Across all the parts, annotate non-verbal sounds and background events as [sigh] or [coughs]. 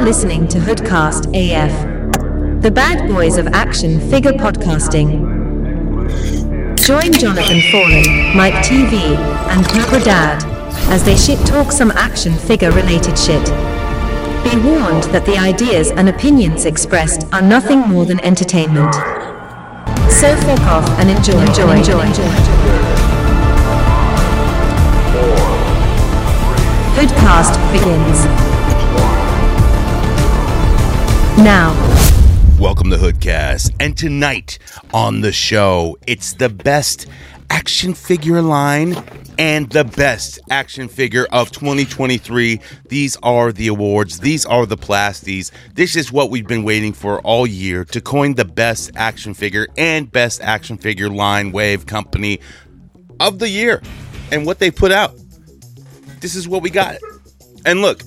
now listening to Hoodcast AF, the bad boys of action figure podcasting. Join Jonathan Fallen, Mike TV, and Cobra Dad as they shit talk some action figure related shit. Be warned that the ideas and opinions expressed are nothing more than entertainment. So fuck off and enjoy, enjoy, enjoy, enjoy. Hoodcast begins. Now. Welcome to Hoodcast. And tonight on the show, it's the best action figure line and the best action figure of 2023. These are the awards, these are the plasties. This is what we've been waiting for all year to coin the best action figure and best action figure line wave company of the year and what they put out. This is what we got. And look,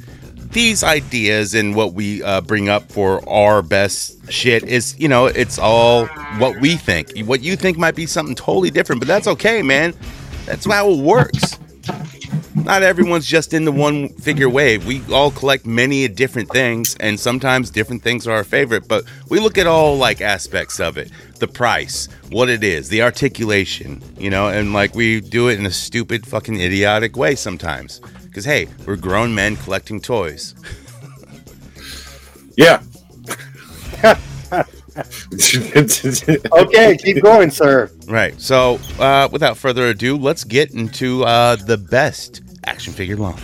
these ideas and what we uh, bring up for our best shit is, you know, it's all what we think. What you think might be something totally different, but that's okay, man. That's how it works. Not everyone's just in the one figure wave. We all collect many different things, and sometimes different things are our favorite, but we look at all like aspects of it the price, what it is, the articulation, you know, and like we do it in a stupid, fucking idiotic way sometimes. Because, hey, we're grown men collecting toys. [laughs] Yeah. [laughs] okay, keep going, sir. Right. So, uh, without further ado, let's get into uh, the best action figure line.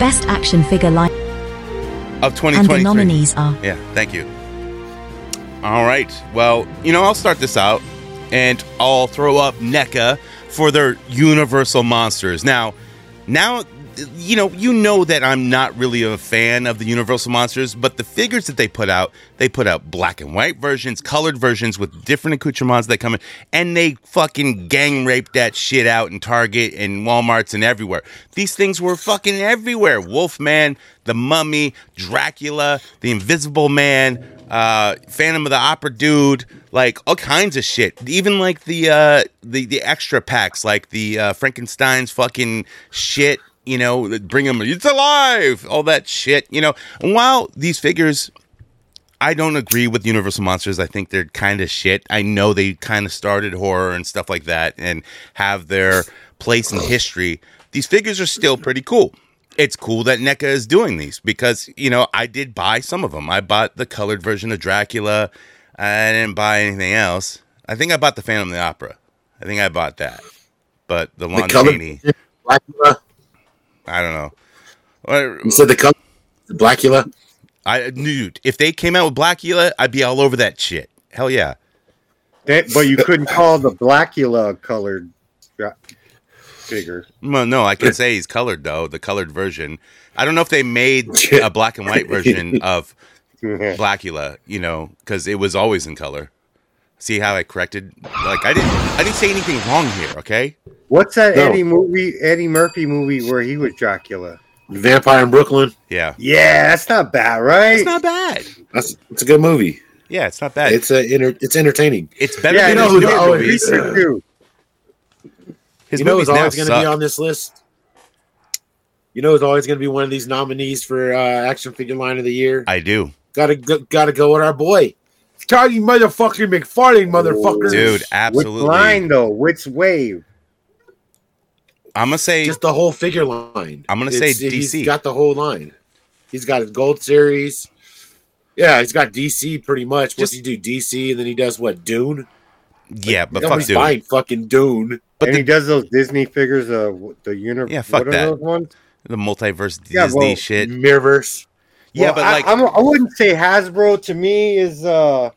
Best action figure line of 2023. and the nominees are Yeah, thank you. All right. Well, you know, I'll start this out and I'll throw up NECA for their Universal Monsters. Now, now you know, you know that I'm not really a fan of the Universal Monsters, but the figures that they put out, they put out black and white versions, colored versions with different accoutrements that come in, and they fucking gang raped that shit out in Target and Walmarts and everywhere. These things were fucking everywhere. Wolfman, the Mummy, Dracula, the Invisible Man, uh, Phantom of the Opera dude, like all kinds of shit. Even like the uh, the the extra packs, like the uh, Frankenstein's fucking shit you know, bring them, it's alive, all that shit, you know. And while these figures, I don't agree with Universal Monsters. I think they're kind of shit. I know they kind of started horror and stuff like that and have their place in history. These figures are still pretty cool. It's cool that NECA is doing these because, you know, I did buy some of them. I bought the colored version of Dracula. I didn't buy anything else. I think I bought the Phantom of the Opera. I think I bought that. But the Lon Chaney. Blackula. I don't know. You said the color, Blackula. I dude, if they came out with Blackula, I'd be all over that shit. Hell yeah. That, but you couldn't call the Blackula colored figure. Well, no, I can say he's colored though, the colored version. I don't know if they made a black and white version [laughs] of Blackula, you know, because it was always in color. See how I corrected? Like I didn't, I didn't say anything wrong here. Okay. What's that No. Eddie movie? Eddie Murphy movie where he was Dracula? Vampire in Brooklyn. Yeah. Yeah, that's not bad, right? It's not bad. That's it's a good movie. Yeah, it's not bad. It's a inter, it's entertaining. It's better yeah, than I know his who newer movies. it's- too. His you know movies who's always going to be on this list. You know who's always going to be one of these nominees for uh, action figure line of the year. I do, Gotta go, gotta go with our boy, Charlie motherfucking McFarlane, motherfucker. dude. absolutely. Which line though? Which wave? I'm gonna say just the whole figure line. I'm gonna say He's DC. got the whole line. He's got his gold series. Yeah, he's got DC pretty much. What's Just- he do? DC, and then he does what? Dune. yeah, but fuck Nobody's dude. buying fucking Dune. But and the- he does those Disney figures. Uh, the universe. Yeah, fuck what are that. Those ones? The multiverse Yeah, Disney well, shit. Mirrorverse. Yeah, Well, but I, like I'm, I wouldn't say Hasbro to me is uh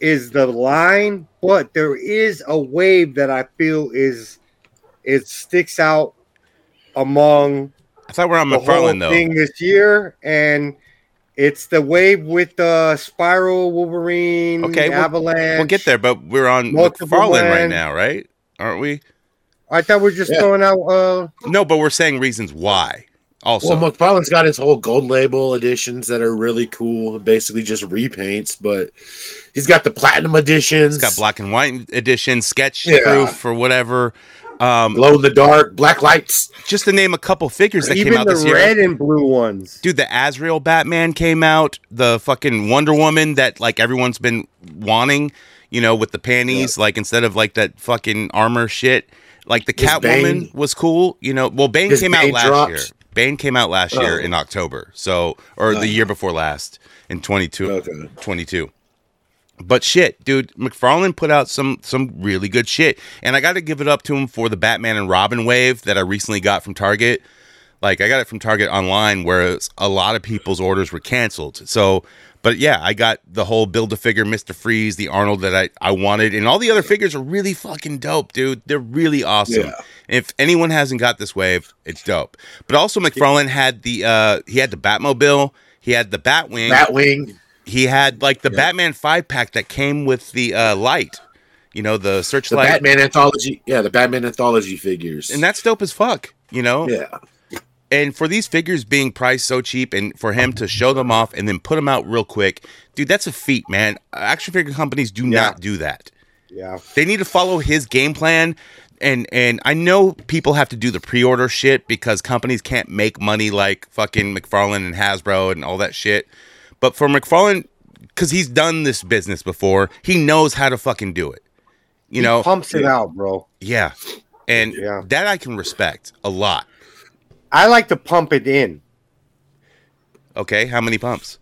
is the line, but there is a wave that I feel is it sticks out among I thought we're on McFarlane though. thing this year, and it's the wave with the Spiral, Wolverine, Okay, we'll- Avalanche. We'll get there, but we're on McFarlane right now, right? Aren't we? I thought we are just Yeah. throwing out. Uh, No, but we're saying reasons why. Also, Well, McFarlane's got his whole gold label editions that are really cool, basically just repaints. But he's got the platinum editions, it's got black and white edition, sketch Yeah. proof or whatever. Um, glow in the dark, black lights. just to name a couple figures that came out the this year. The red and blue ones. Dude, the Azrael Batman came out. The fucking Wonder Woman that like everyone's been wanting, you know, with the panties, like instead of like that fucking armor shit. Like the His Catwoman was cool, you know. Well, Bane His came out last dropped. year. Bane came out last year Oh. in October, so or Oh. the year before last in 22, Okay. 22. But shit, dude, McFarlane put out some some really good shit, and I got to give it up to him for the Batman and Robin wave that I recently got from Target. Like I got it from Target online, whereas a lot of people's orders were canceled. So, but yeah, I got the whole build a figure Mister Freeze, the Arnold that I I wanted, and all the other figures are really fucking dope, dude. They're really awesome. Yeah. If anyone hasn't got this wave, it's dope. But also McFarlane had the uh he had the Batmobile, he had the Batwing, Batwing. he had like the Yeah. Batman five pack that came with the uh, light, you know, the The searchlight, Batman anthology. Yeah, the Batman anthology figures. and that's dope as fuck, you know. yeah. And for these figures being priced so cheap, and for him to show them off and then put them out real quick, dude, that's a feat, man. Action figure companies do Yeah. not do that. Yeah. They need to follow his game plan. And and I know people have to do the pre-order shit because companies can't make money like fucking McFarlane and Hasbro and all that shit. But for McFarlane, because he's done this business before, he knows how to fucking do it. You He know, pumps it out, bro. yeah, and Yeah. that I can respect a lot. I like to pump it in. Okay, how many pumps?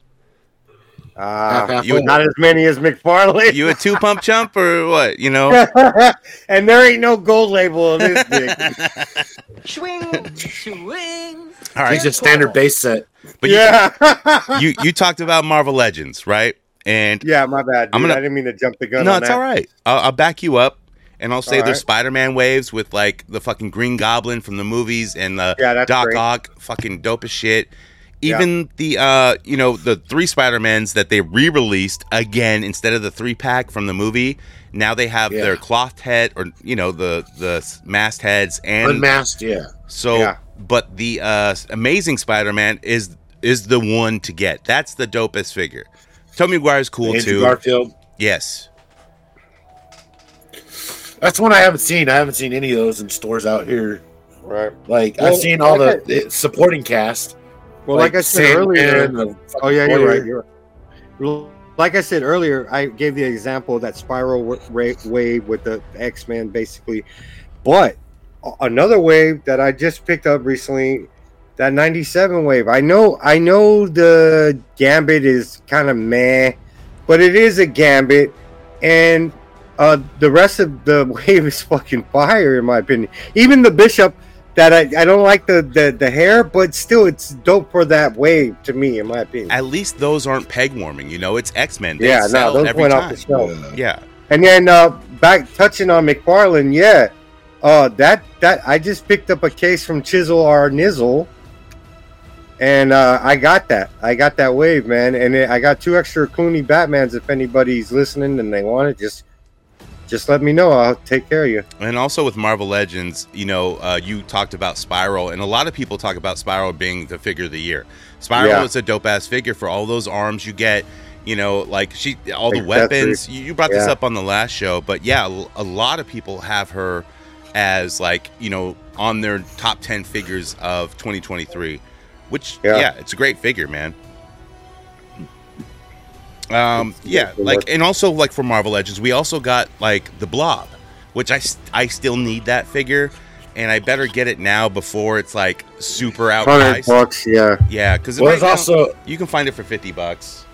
Uh, Half, half you- full. not as many as McFarlane. You a two pump chump or what? You know, [laughs] and there ain't no gold label on this thing. [laughs] Swing, swing. all right. He's a standard base set. But you, yeah. [laughs] you you talked about Marvel Legends, right? And yeah, my bad. Dude. I'm gonna- I didn't mean to jump the gun. No, on it's that. all right. I'll, I'll back you up, and I'll say All there's right. Spider-Man waves with like the fucking Green Goblin from the movies and the Yeah, Doc great. Ock, fucking dope as shit. Even the uh, you know, the three Spider-Mans that they re-released again instead of the three pack from the movie. Now they have Yeah. their cloth head or you know the the mast heads and Unmasked, yeah. so, Yeah. but the uh, Amazing Spider-Man is is the one to get. That's the dopest figure. Tobey Maguire's cool Andrew too. Garfield. yes. That's one I haven't seen. I haven't seen any of those in stores out here. Right. Like Well, I've seen all like the the supporting cast. Well, like, I said earlier. Oh yeah, you're right. You're right. Like I said earlier, I gave the example of that spiral wa- ra- wave with the X Men, basically. But another wave that I just picked up recently, that '97 wave. I know, I know the Gambit is kind of meh, but it is a Gambit, and uh, the rest of the [laughs] wave is fucking fire in my opinion. Even the Bishop. That I, I don't like the, the the hair, but still it's dope for that wave to me, in my opinion. At least those aren't peg warming. You know, it's X Men. Yeah, no, those every went time. off the shelf. Yeah, And then uh back touching on McFarlane, yeah. Uh that that I just picked up a case from Chisel or Nizzle. And uh I got that. I got that wave, man. And it, I got two extra Clooney Batmans if anybody's listening and they want it, just just let me know. I'll take care of you. and also with Marvel Legends, you know, uh, you talked about Spiral, and a lot of people talk about Spiral being the figure of the year. Spiral Yeah. is a dope ass figure for all those arms you get. You know, like she, all the weapons. You, you brought this up on the last show, but yeah, a lot of people have her as like you know on their top ten figures of 2023, which Yeah. yeah, it's a great figure, man. Um, yeah, like and also like for Marvel Legends, we also got like the Blob, which I I still need that figure, and I better get it now before it's like super out. Hundred bucks, yeah. Yeah, because Well, there's also you can find it for fifty bucks.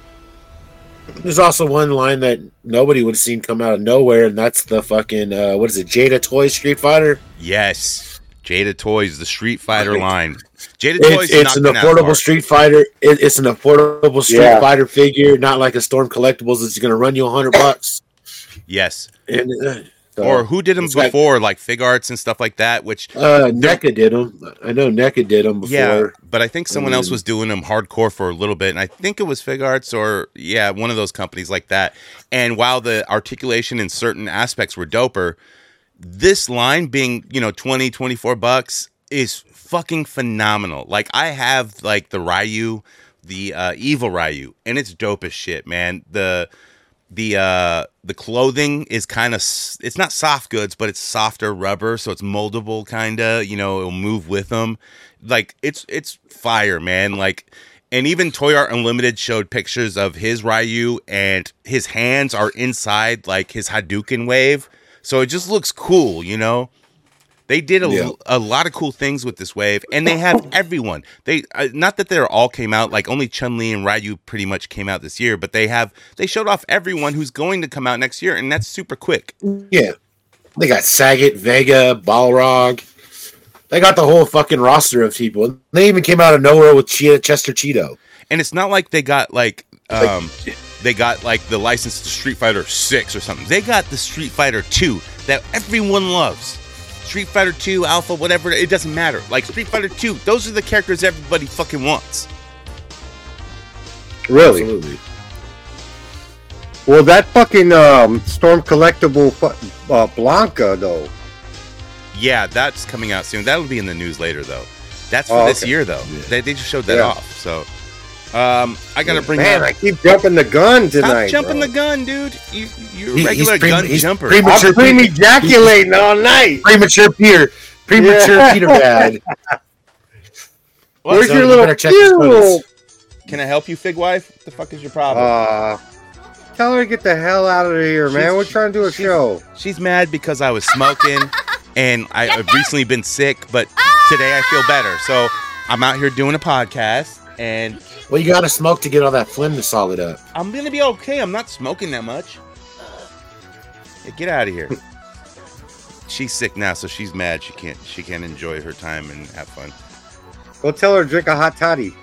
there's also one line that nobody would have seen come out of nowhere, and that's the fucking uh, what is it, Jada Toys Street Fighter? Yes, Jada Toys, the Street Fighter line. Jada Toys, It's, it's an knocked it out affordable. Street Fighter. It, it's an affordable Street Yeah. Fighter figure, not like a Storm Collectibles that's going to run you a hundred bucks. Yes, And, uh, so- or who did them it's like- before, like Figuarts and stuff like that. Which Uh, NECA did them. I know NECA did them before. yeah, but I think someone else mean- was doing them hardcore for a little bit, and I think it was Figuarts or yeah, one of those companies like that. And while the articulation in certain aspects were doper, this line being you know 20 24 bucks is fucking phenomenal. Like I have like the Ryu, the uh, evil Ryu, and it's dope as shit, man. The the uh the clothing is kind of it's not soft goods but it's softer rubber so it's moldable kind of you know it'll move with them like it's it's fire man like and even toy art unlimited showed pictures of his ryu and his hands are inside like his hadouken wave so it just looks cool you know they did a, Yeah. a lot of cool things with this wave, and they have [laughs] everyone. They uh, not that they're all came out like only Chun Li and Ryu pretty much came out this year, but they have they showed off everyone who's going to come out next year, and that's super quick. Yeah. They got Sagat, Vega, Balrog. They got the whole fucking roster of people. They even came out of nowhere with Cheetah, Chester Cheeto. And it's not like they got like um they got like the license to Street Fighter Six or something. They got the Street Fighter Two that everyone loves. Street Fighter 2, Alpha, whatever, it doesn't matter. Like Street Fighter 2, those are the characters everybody fucking wants. Really? Absolutely. Well, that fucking um, Storm collectible fu- uh, Blanka though. Yeah, that's coming out soon. That'll be in the news later, though. That's for Oh, this okay. year, though. Yeah. They, they just showed that Yeah. off. So, um, I gotta bring Man, up. I keep jumping the gun Stop tonight. jumping bro. the gun, dude. You, you're a regular he's pre- gun he's jumper. pre- I'm Premature premature ejaculating all night. Premature Peter. Premature Yeah. Peter Bad. [laughs] Where's So your little better check his pew? photos. Can I help you, Fig Wife? What the fuck is your problem? Uh, tell her to get the hell out of here, man. She's- We're trying to do a show. She's mad because I was smoking, and I, I've recently been sick, but today I feel better. So I'm out here doing a podcast, and Well, you got to smoke to get all that phlegm to solid up. I'm gonna be okay. I'm not smoking that much. Yeah, get out of here. [laughs] she's sick now, so she's mad. She can't. She can't enjoy her time and have fun. Go tell her to drink a hot toddy.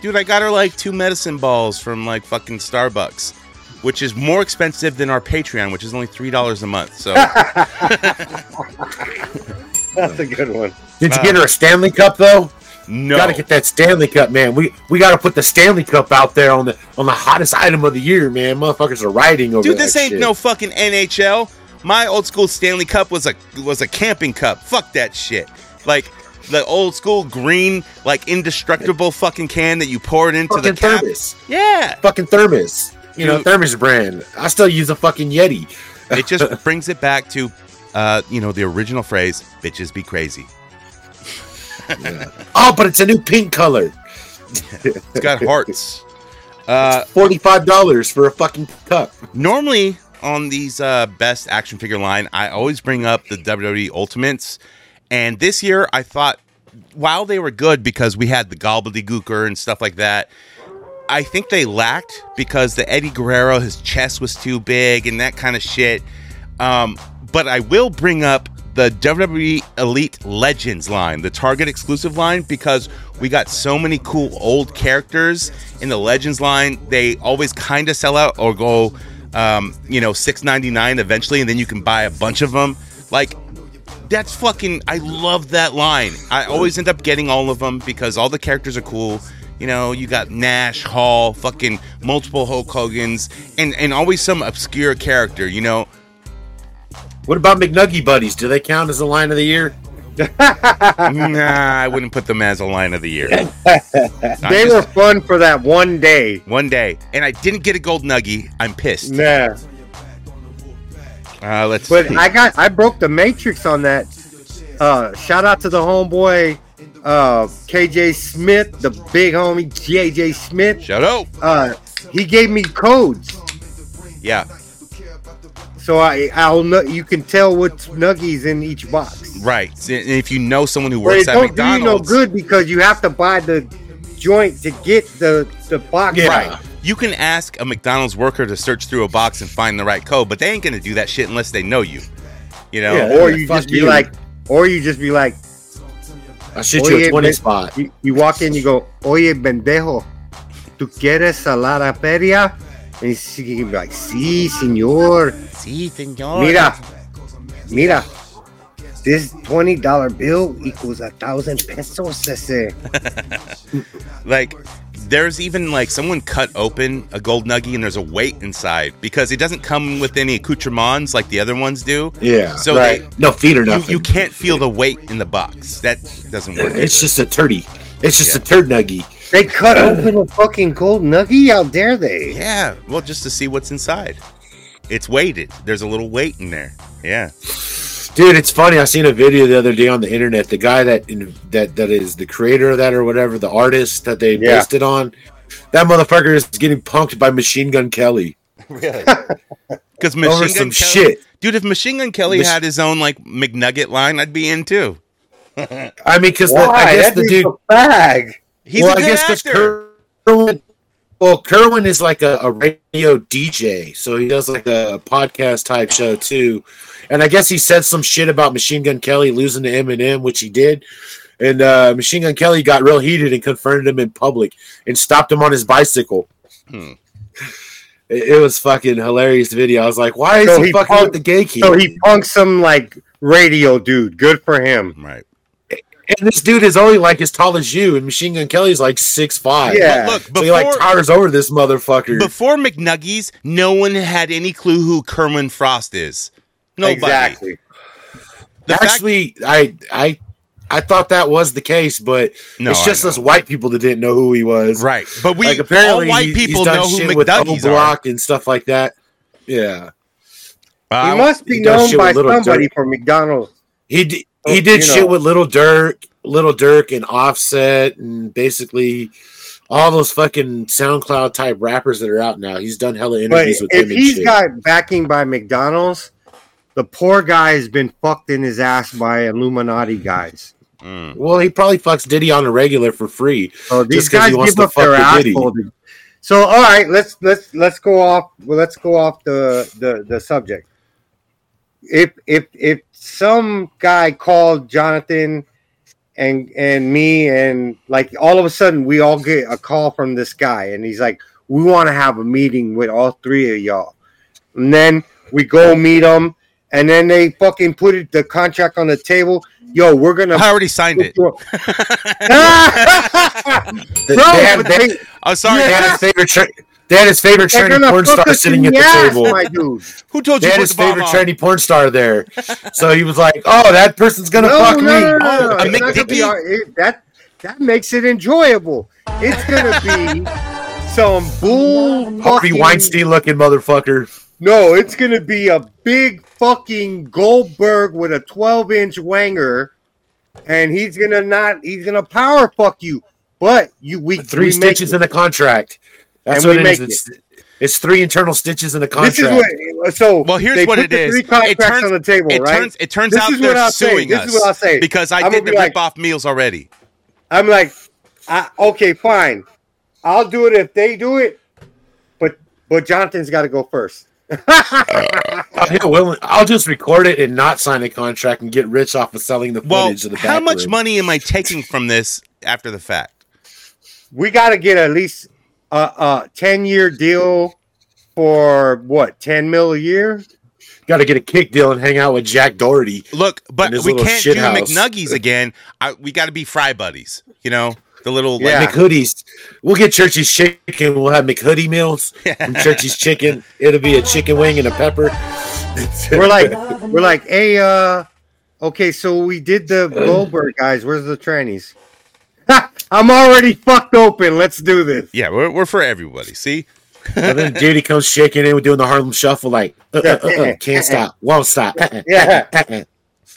Dude, I got her like two medicine balls from like fucking Starbucks, which is more expensive than our Patreon, which is only three dollars a month. So [laughs] [laughs] That's a good one. Did you Uh, get her a Stanley Cup though? No, Got to get that Stanley Cup, man. We we got to put the Stanley Cup out there on the on the hottest item of the year, man. Motherfuckers are riding over dude, this ain't shit. no fucking NHL. My old school Stanley Cup was a was a camping cup. Fuck that shit. Like the old school green, like indestructible fucking can that you pour it into fucking the cap. thermos. Yeah, Fucking thermos. You know, thermos brand. I still use a fucking Yeti. it just [laughs] brings it back to, uh, you know, the original phrase: "Bitches be crazy." Oh, but it's a new pink color. It's got hearts. [laughs] Uh, Forty five dollars for a fucking cup. normally on these uh, best action figure line, I always bring up the WWE Ultimates, and this year I thought, while they were good because we had the Gobbledy Gooker and stuff like that, I think they lacked because the Eddie Guerrero, his chest was too big and that kind of shit. Um, but I will bring up the WWE Elite Legends line, the Target exclusive line, because we got so many cool old characters in the Legends line. They always kind of sell out or go, um, you know, six ninety nine eventually, and then you can buy a bunch of them. Like that's fucking I love that line. I always end up getting all of them because all the characters are cool. You know, you got Nash, Hall, fucking multiple Hulk Hogan's, and and always some obscure character. You know, What about McNuggy Buddies? Do they count as a line of the year? [laughs] nah, I wouldn't put them as a line of the year. [laughs] They were fun for that one day. one day, and I didn't get a gold nuggie. I'm pissed. Nah. Uh, let's. But see. I got I broke the matrix on that. Uh shout out to the homeboy uh KJ Smith, the big homie JJ Smith. Shout out. Uh he gave me codes. Yeah, So I I'll know you can tell what's nuggies in each box. right. And if you know someone who But works it at don't do you no McDonald's, good because you have to buy the joint to get the the box Yeah. right. You can ask a McDonald's worker to search through a box and find the right code, but they ain't gonna do that shit unless they know you. You know, Yeah. Or you just be you. like or you just be like I'll shoot you a twenty but- spot. You, you walk in, you go, Oye, pendejo, ¿tú quieres a la feria? And he can be like, Sí, señor. Sí, señor. Mira, mira, this $20 bill equals a thousand pesos, ese. [laughs] like there's even like someone cut open a gold nugget and there's a weight inside because it doesn't come with any accoutrements like the other ones do. Yeah. So Right. no feet or they, you, nothing. you can't feel the weight in the box. That doesn't work. It's just a turdy. It's just Yeah. a turd nuggy. They cut [coughs] open a fucking gold nugget. How dare they? yeah, well, just to see what's inside. It's weighted. There's a little weight in there. Yeah. Dude, it's funny. I seen a video the other day on the internet. The guy that in, that that is the creator of that or whatever, the artist that they Yeah. based it on, that motherfucker is getting punked by Machine Gun Kelly [laughs] Really? Because over Machine some Gun Kelly, shit. dude. If Machine Gun Kelly Mach- had his own like McNugget line, I'd be in too. [laughs] I mean, because Why? I guess that the dude's dude. a bag. He's well, a good I guess because actor. Kerwin, well, Kerwin is like a, a radio DJ, so he does like a podcast type show too. And I guess he said some shit about Machine Gun Kelly losing to Eminem, which he did. And uh, Machine Gun Kelly got real heated and confronted him in public and stopped him on his bicycle. Hmm. [laughs] It, it was fucking hilarious video. I was like, why is So he, he fucking punked- with the gay kid? So he punked some like radio dude. Good for him. Right. And this dude is only like as tall as you, and Machine Gun Kelly's like six five. Yeah. But look, So he like towers over this motherfucker. before McNuggies, no one had any clue who Kerwin Frost is. Nobody. Exactly. The fact- Actually, I I I thought that was the case, but No, it's just us white people that didn't know who he was. right? But we like apparently all white he- people he's done know who shit with McNuggies are. Block and stuff like that. Yeah, Uh, he must be he known by somebody Durk. from McDonald's. he d- Oh, he did you shit know. with Little Durk, Little Durk, and Offset, and basically all those fucking SoundCloud type rappers that are out now. He's done hella But interviews with if them and he's shit. got backing by McDonald's, the poor guy has been fucked in his ass by Illuminati guys. mm. well, he probably fucks Diddy on a regular for free. So these Just 'cause he guys wants give to up their fuck with ass. Diddy. So all right, let's let's let's go off. Well, let's go off the the the subject. If if if some guy called Jonathan and and me and like all of a sudden we all get a call from this guy and he's like, we want to have a meeting with all three of y'all, and then we go meet them. And then they fucking put it, the contract on the table. Yo, we're gonna I already signed it. They, [laughs] [laughs] Bro, they had, but they, they- sorry. they had his favorite. Tra- they had his favorite they're trendy porn star sitting in at the ass, table. my dude. [laughs] Who told They you had to his put the bomb favorite on? trendy porn star there, [laughs] so he was like, "Oh, that person's gonna no, fuck no, me." no, no, no, Oh, no. It's gonna be it- that that makes it enjoyable. It's gonna be [laughs] some bull Harvey fucking- Weinstein looking motherfucker. No, it's gonna be a big fucking Goldberg with a 12 inch wanger, and he's gonna not. He's gonna power fuck you. But you, we Three we stitches it. in the contract. That's And what we it is. make It's, it's three internal stitches in a This contract. is what. So Well, here's they what put it the is. Three It contracts turns- on the table, It right? turns it turns This out is what they're I'll say. suing This us is what I'll say. because I I'm did gonna the like- rip off meals already. I'm like, I, okay, fine. I'll do it if they do it, but but Jonathan's got to go first. I'll, yeah, well, I'll just record it and not sign a contract and get rich off of selling the Well, footage of the how much room. money am I taking from this after the fact? We got to get at least a, a ten year deal for what ten mil a year. Got to get a kick deal and hang out with Jack Doherty. Look, but we can't do house. McNuggies again. I, we got to be fry buddies. You know, the little Yeah. like McHoodies. We'll get Churchy's chicken. We'll have McHoodie meals [laughs] from Churchy's chicken. It'll be a chicken wing and a pepper. [laughs] We're like, we're like, hey, uh, okay, so we did the Goldberg guys. Where's the trannies? I'm already fucked open. Let's do this. yeah, we're, we're for everybody. See, and then Judy comes shaking in. We're doing the Harlem Shuffle, like uh, uh, uh, uh, can't stop, won't stop. [laughs] Yeah.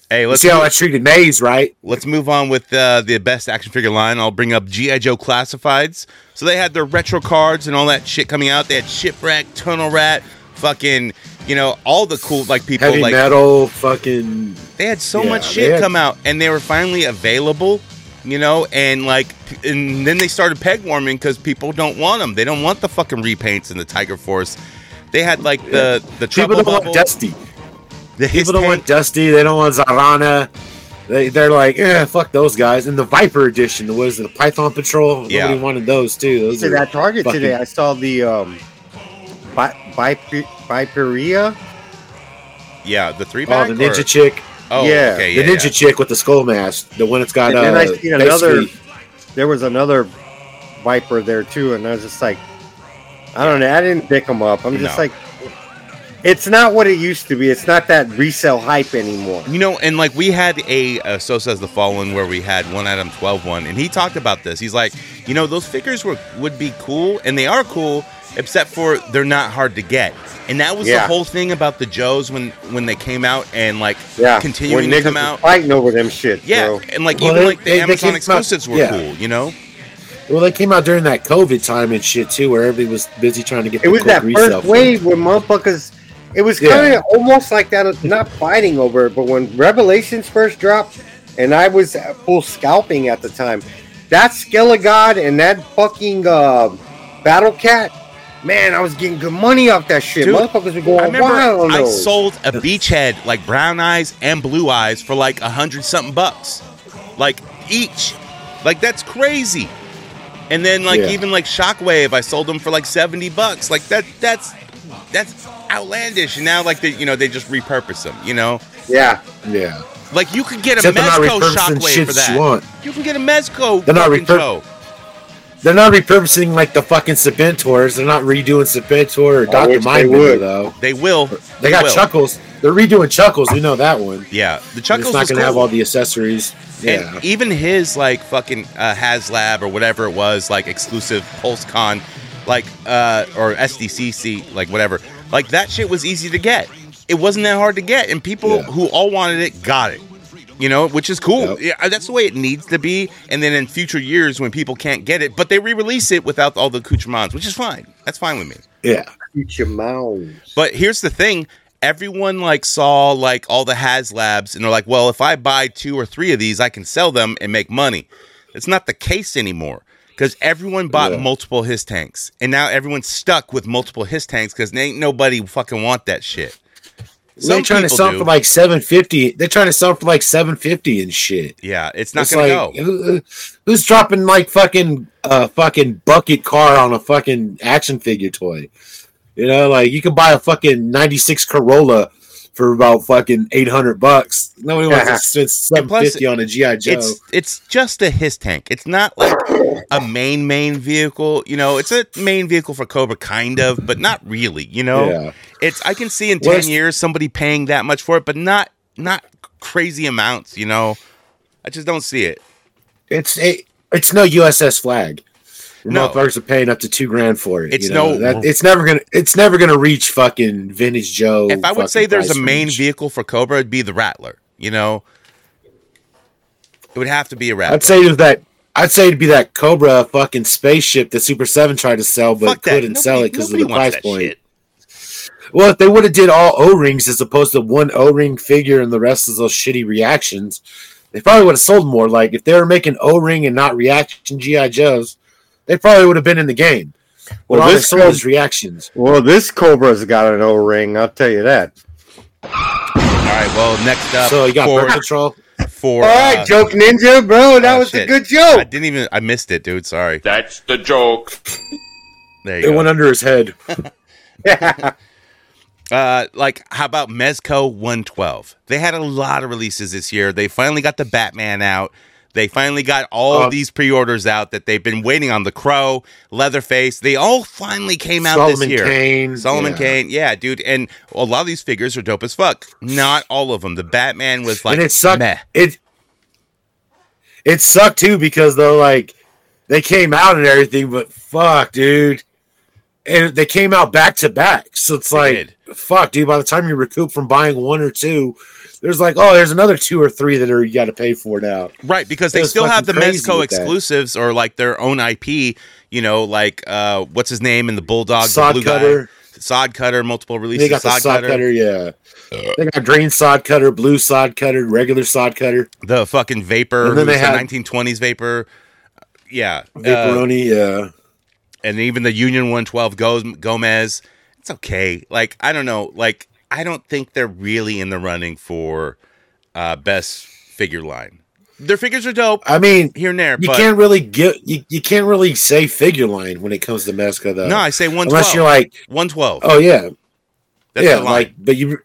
hey, let's see how I treated Maze, right? let's move on with uh, the best action figure line. I'll bring up GI Joe Classifieds. So they had their retro cards and all that shit coming out. They had Shipwreck, Tunnel Rat, fucking, you know, all the cool like people Heavy like metal, fucking. They had so Yeah, much shit had- come out, and they were finally available. You know, and like, and then they started peg warming because people don't want them. They don't want the fucking repaints and the Tiger Force. They had like the the People trouble don't bubble. want Dusty. the People don't want. Dusty. They don't want Zarana. They, they're like, eh, fuck those guys. And the Viper edition, the what is it, the Python Patrol? Yeah. Nobody wanted those too. Those To are that Target fucking- today, I saw the um, Bi- Bi- Viperia. Yeah, the three. pack. the Ninja or- Chick. Oh, Yeah. okay, the Ninja yeah. Chick with the skull mask. The one that's got And uh, then I seen another. basically- There was another Viper there too, and I was just like, I don't know, I didn't pick them up. I'm just No. like, it's not what it used to be. It's not that resale hype anymore. You know, and like we had a uh, So Says the Fallen where we had one Adam 12 one, and he talked about this. He's like, you know, those figures were would be cool, and they are cool, except for they're not hard to get. And that was the whole thing about the Joes when when they came out and like Yeah, continuing when to come out. fighting over them shit. Yeah, bro. and like Well, even they- like the they- they Amazon out- exclusives were yeah. cool, you know. Well, they came out during that COVID time and shit too, where everybody was busy trying to get. It the was quick that first for- wave where motherfuckers. It was kind of almost like that, not fighting over it, but when Revelations first dropped, and I was full scalping at the time, that Skelegod and that fucking uh, Battle Cat, man, I was getting good money off that shit. Dude, Motherfuckers were going I remember wild on I those. sold a beachhead like brown eyes and blue eyes for like a hundred something bucks, like each. Like that's crazy. And then like Yeah. even like Shockwave, I sold them for like seventy bucks. Like that that's that's outlandish. And now like they you know they just repurpose them. You know, yeah, Yeah, like you could get a except Mezco Shockwave for that you. You can get a Mezco. They're not fucking repur- Joe. They're not repurposing like the fucking Serpentors. They're not redoing Serpentor or Doctor wish they Mindbender would. though. They will. They got will. Chuckles. They're redoing Chuckles. We know that one. Yeah, the It's Chuckles not gonna have all the accessories. Yeah. And even his like fucking uh, HasLab or whatever it was, like exclusive PulseCon, like uh, or SDCC, like whatever, like that shit was easy to get. It wasn't that hard to get, and people Yeah. who all wanted it got it. You know, which is cool. Yep. Yeah, that's the way it needs to be. And then in future years, when people can't get it, but they re-release it without all the accoutrements, which is fine. That's fine with me. yeah. eat your. But here's the thing: everyone like saw like all the HasLabs, and they're like, "Well, if I buy two or three of these, I can sell them and make money." It's not the case anymore because everyone bought Yeah. multiple HISS tanks, and now everyone's stuck with multiple HISS tanks because ain't nobody fucking want that shit. They're trying to sell do. for like seven fifty. They're trying to sell for like seven fifty and shit. yeah, it's not It's gonna like go. who's dropping like fucking uh fucking bucket car on a fucking action figure toy? You know, like you can buy a fucking ninety six Corolla for about fucking eight hundred bucks. Nobody wants to spend seven fifty on a GI Joe. It's it's just a HISS tank. It's not like a main main vehicle. You know, it's a main vehicle for Cobra, kind of, but not really. You know, Yeah. It's I can see in ten years somebody paying that much for it, but not not crazy amounts. You know, I just don't see it. It's it's no USS Flagg. No. Motherfuckers are paying up to two grand for it. It's you know? no- That, it's never gonna it's never gonna reach fucking vintage Joe. if I would say there's a main range. vehicle for Cobra, it'd be the Rattler. You know, it would have to be a Rattler. I'd say it was that. I'd say it'd be that Cobra fucking spaceship that Super Seven tried to sell, but couldn't sell it because of the price point. shit. Well, if they would have did all O rings as opposed to one O ring figure and the rest of those shitty reactions, they probably would have sold more. Like if they were making O ring and not reaction GI Joes, they probably would have been in the game. Well, Well, this sold Cobra- is reactions. Well, this Cobra's got an O ring. I'll tell you that. All right. Well, next up So you got for Bird Control. for All right, uh, joke ninja, bro. That oh, was shit. a good joke. I didn't even. I missed it, dude. Sorry. That's the joke. There you It go. went under his head. [laughs] [laughs] Uh, like how about Mezco 112? They had a lot of releases this year. They finally got the Batman out. They finally got all Uh, of these pre-orders out that they've been waiting on. The Crow, Leatherface, they all finally came out Solomon this year. Kane. Solomon yeah. Kane, yeah, dude, and a lot of these figures are dope as fuck. Not all of them. The Batman was like and it sucked. meh. It it sucked too because though like they came out and everything, but fuck, dude, and they came out back to back. So it's like fuck, dude. By the time you recoup from buying one or two, there's like oh, there's another two or three that are you got to pay for now. Right, because they still have the Mezco with that. exclusives or like their own IP. You know, like uh, what's his name in the Bulldog, the Sod blue cutter. guy, Sod Cutter, multiple releases. They got the sod cutter. yeah. They got green sod cutter, blue sod cutter, regular sod cutter, the fucking vapor, And then they the had- 1920s vapor. Yeah, uh, yeah. And even the Union 112 goes Gomez. It's okay. Like I don't know. Like I don't think they're really in the running for uh, best figure line. Their figures are dope I mean, here and there, you but can't really get you, you can't really say figure line when it comes to Mezco though. no, I say 112. unless you're like 112. Oh yeah, That's yeah. Like, but you,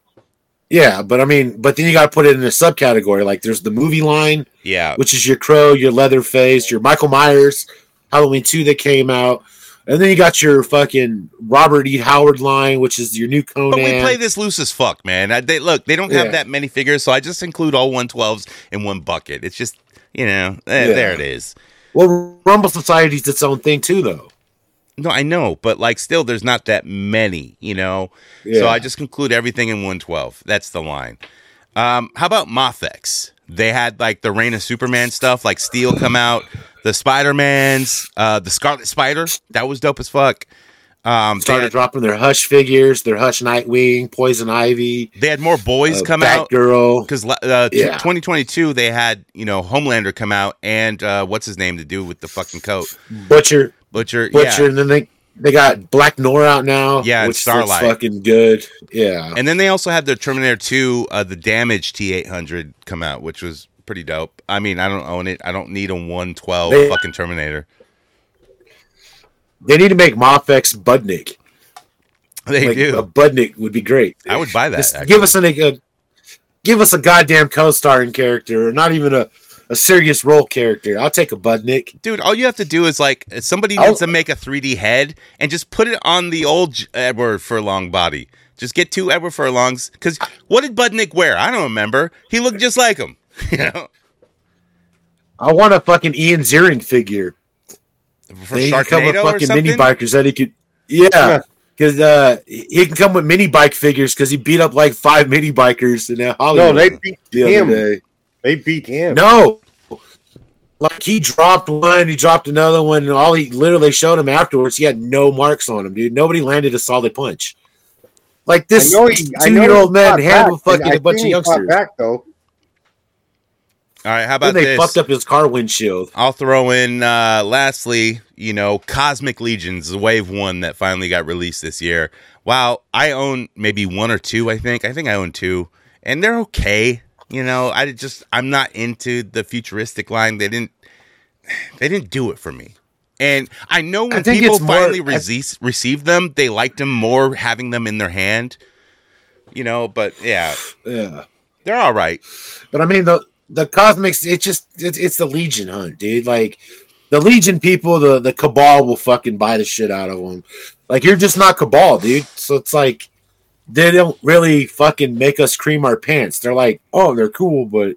yeah, but I mean, but then you got to put it in a subcategory. Like, there's the movie line, yeah, which is your Crow, your Leatherface, your Michael Myers. Halloween two that came out, and then you got your fucking Robert E. Howard line, which is your new Conan. But we play this loose as fuck, man. I, they look, they don't have Yeah. that many figures, so I just include all 112s in one bucket. It's just, you know, eh, Yeah. there it is. well, Rumble Society's its own thing too, though. No, I know, but like, still, there's not that many, you know. Yeah. So I just conclude everything in 112. That's the line. Um, how about Mafex? They had like the Reign of Superman stuff, like Steel come out, the Spider Mans, uh, the Scarlet Spider. That was dope as fuck. Um, Started had, dropping their Hush figures, their Hush Nightwing, Poison Ivy, they had more boys uh, come out. Batgirl. because uh, Yeah. 2022 they had you know Homelander come out and uh, what's his name to do with the fucking coat Butcher, Butcher, Butcher, yeah. and then they they got Black Noir out now. Yeah, which looks Starlight. fucking good. Yeah, And then they also had the Terminator 2, uh, the Damage T800 come out, which was pretty dope. I mean, I don't own it. I don't need a 112 They- fucking Terminator. they need to make Mafex Budnick. They like, do. A Budnick would be great. I would buy that. Give us an, a give us a goddamn co-starring character, or not even a, a serious role character. I'll take a Budnick. Dude, all you have to do is like if somebody I'll- to make a 3D head and just put it on the old J- Edward Furlong body. Just get two Edward Furlongs. Because what did Budnick wear? I don't remember. He looked just like him. [laughs] You know, I want a fucking Ian Ziering figure. for They can come with fucking mini bikers that he could. Yeah, because uh, he can come with mini bike figures because he beat up like five mini bikers in that No, Hollywood they beat the other him. Day. They beat him. No. Like he dropped one, he dropped another one, and all he literally showed him afterwards, he had no marks on him, dude. Nobody landed a solid punch. Like this I know he, I two know year old man fought handled back. fucking I a bunch of think he fought youngsters. Back though. All right, how Then about they this? fucked up his car windshield. I'll throw in uh lastly, you know, Cosmic Legions, the wave one that finally got released this year. Wow, I own maybe one or two, I think. I think I own two. And they're okay. You know, I just I'm not into the futuristic line. They didn't they didn't do it for me. And I know when I people it's more- finally I- received received them, they liked them more having them in their hand. You know, but yeah, Yeah. they're all right. But I mean the the cosmics, it's just it's, it's the Legion hunt, dude. Like the Legion people, the the cabal will fucking buy the shit out of them. Like you're just not cabal, dude. So it's like they don't really fucking make us cream our pants. They're like, oh, they're cool, but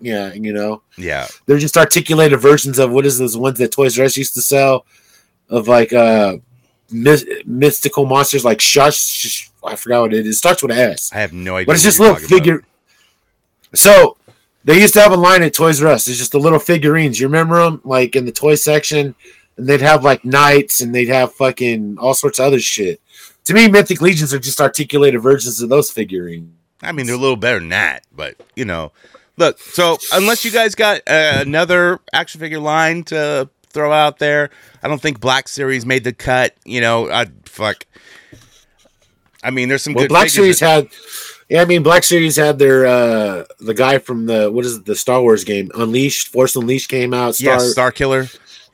yeah, you know, Yeah. they're just articulated versions of what is those ones that Toys R Us used to sell of like uh mys- mystical monsters like shush, shush I forgot what it is. It starts with an S. I have no idea. But it's just little talking about. figure. So they used to have a line at Toys R Us. It's just the little figurines. You remember them, like in the toy section, and they'd have like knights, and they'd have fucking all sorts of other shit. To me, Mythic Legions are just articulated versions of those figurines. I mean, they're a little better than that, but you know, look. So unless you guys got uh, another action figure line to throw out there, I don't think Black Series made the cut. You know, I fuck. I mean, there's some Well, good Black Series had, yeah, I mean, Black Series had their uh the guy from the what is it, the Star Wars game, Unleashed, Force Unleashed came out. yeah, Star, Star Killer.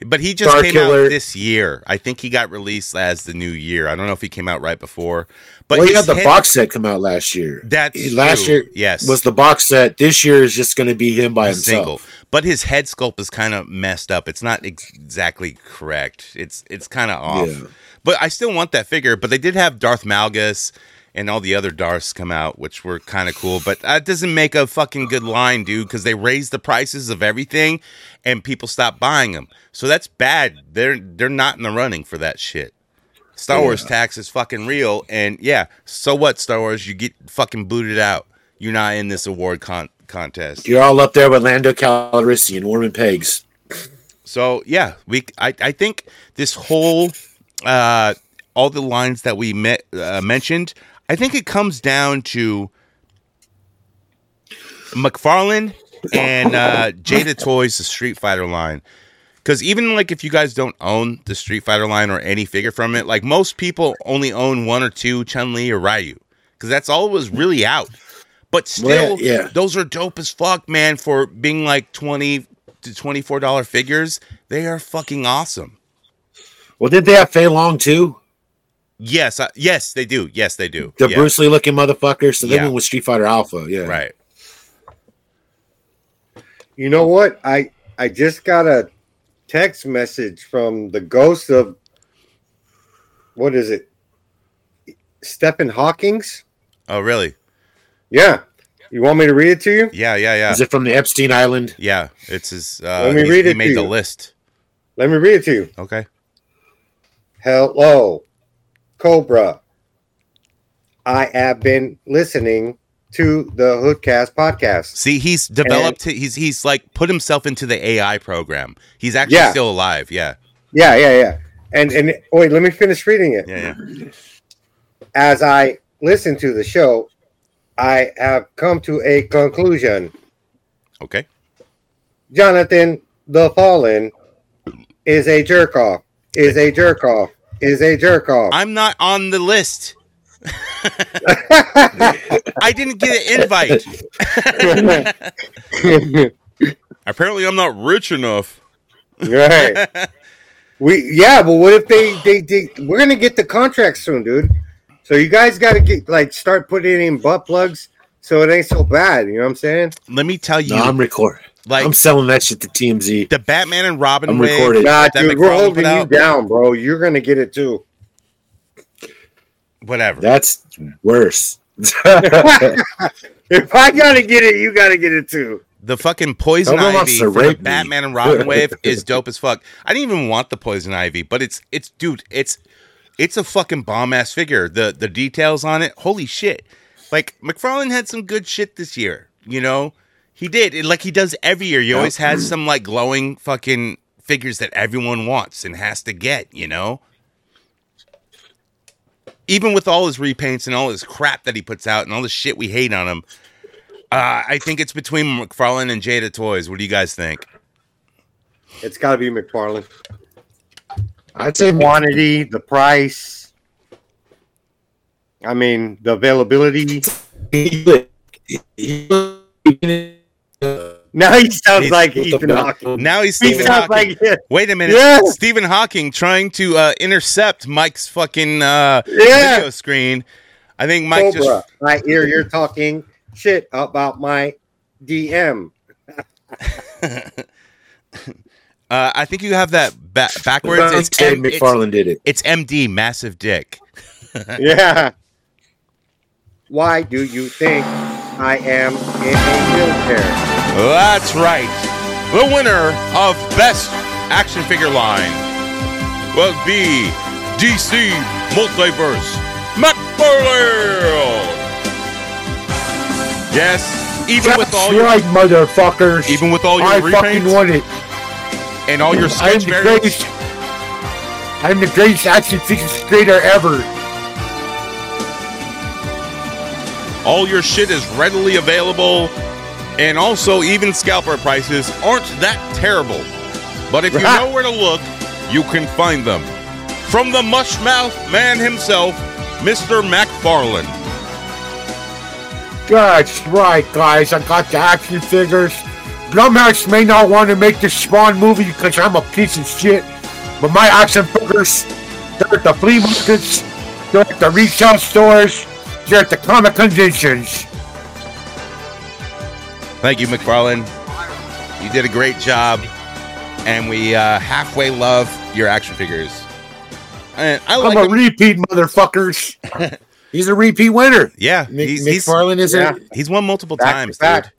But he just came Killer. out this year. I think he got released as the new year. I don't know if he came out right before. But well, he had the head- box set come out last year. That's last true. year Yes, was the box set. This year is just going to be him by himself. single. But his head sculpt is kind of messed up. It's not ex- exactly correct. It's it's kind of off. Yeah. But I still want that figure. But they did have Darth Malgus and all the other Darths come out, which were kind of cool. But that doesn't make a fucking good line, dude, because they raised the prices of everything and people stopped buying them. So that's bad. They're they're not in the running for that shit. Star Wars tax is fucking real, and yeah. So what, Star Wars? You get fucking booted out. You're not in this award con- contest. You're all up there with Lando Calrissian, Warman Pegs. So yeah, we I, I think this whole uh all the lines that we met, uh, mentioned, I think it comes down to McFarlane and uh Jada Toys the Street Fighter line. Cuz even like if you guys don't own the Street Fighter line or any figure from it, like most people only own one or two Chun-Li or Ryu cuz that's all was really out. But still Well, yeah. those are dope as fuck, man, for being like 20 to 24 dollar figures. They are fucking awesome. Well, did they have Fei Long too? Yes, uh, yes, they do. Yes, they do. The Yeah, Bruce Lee looking motherfucker. So they Yeah. went with Street Fighter Alpha. Yeah. right. You know what? I I just got a text message from the ghost of what is it? Stephen Hawking's? Oh, really? Yeah. You want me to read it to you? Yeah, yeah, yeah. Is it from the Epstein Island? Yeah, it's his. Uh, Let me he- read he made to the you. list. Let me read it to you. Okay. Hello, Cobra. I have been listening to the Hoodcast podcast. See, he's developed. he's he's like put himself into the AI program. He's actually Yeah. still alive. Yeah, Yeah, yeah, yeah. And and wait, let me finish reading it. yeah, yeah. As I listen to the show, I have come to a conclusion. Okay. Jonathan the Fallen is a jerk off. Is a jerk off. Is a jerk off. I'm not on the list. [laughs] I didn't get an invite. [laughs] Apparently, I'm not rich enough. right. [laughs] We yeah, but what if they they, they we're gonna get the contract soon, dude. So you guys gotta get like start putting in butt plugs so it ain't so bad. You know what I'm saying? Let me tell you, No, I'm recording. Like I'm selling that shit to TMZ. the Batman and Robin I'm wave recording. Nah, that dude, we're holding you down, bro. You're gonna get it too. Whatever. That's worse. [laughs] [laughs] If I gotta get it, you gotta get it too. The fucking poison Someone ivy for the me. Batman and Robin wave [laughs] is dope as fuck. I didn't even want the poison ivy, but it's it's dude, it's it's a fucking bomb ass figure. The the details on it, holy shit! Like McFarlane had some good shit this year. You know, he did. It, like he does every year. He always has some like glowing fucking figures that everyone wants and has to get. You know. Even with all his repaints and all his crap that he puts out and all the shit we hate on him, uh, I think it's between McFarlane and Jada Toys. What do you guys think? It's gotta be McFarlane. I'd say Quantity, the price. I mean, the availability. Now he sounds He's- like What the Ethan fuck? Hawking. Now he's He Stephen sounds Hawking. like Wait a minute, Yeah. Stephen Hawking trying to uh, intercept Mike's fucking uh, Yeah. video screen. I think Mike Cobra. I hear you're talking shit about my DM. [laughs] Uh, I think you have that ba- backwards. It's, say M- it's, McFarlane did it. it's MD, massive dick. [laughs] yeah. Why do you think I am in a wheelchair? That's right. The winner of Best Action Figure Line will be DC Multiverse McFarlane. Yes, even with all your right, motherfuckers. even with all your I fucking won it. and all your I'm the variants. greatest. I'm the greatest action figure creator ever. All your shit is readily available, and also even scalper prices aren't that terrible. But if you know where to look, you can find them. From the mushmouth man himself, Mr. McFarlane. That's right, guys. I got the action figures. Blumhouse may not want to make the Spawn movie because I'm a piece of shit, but my action figures, they're at the flea markets, they're at the retail stores, they're at the comic conventions. Thank you, McFarlane. You did a great job, and we uh, halfway love your action figures. And I like I'm a him. repeat, motherfuckers. [laughs] He's a repeat winner. Yeah, Mick, he's, he's, McFarlane is Yeah. a he's won multiple Back to times, back. dude.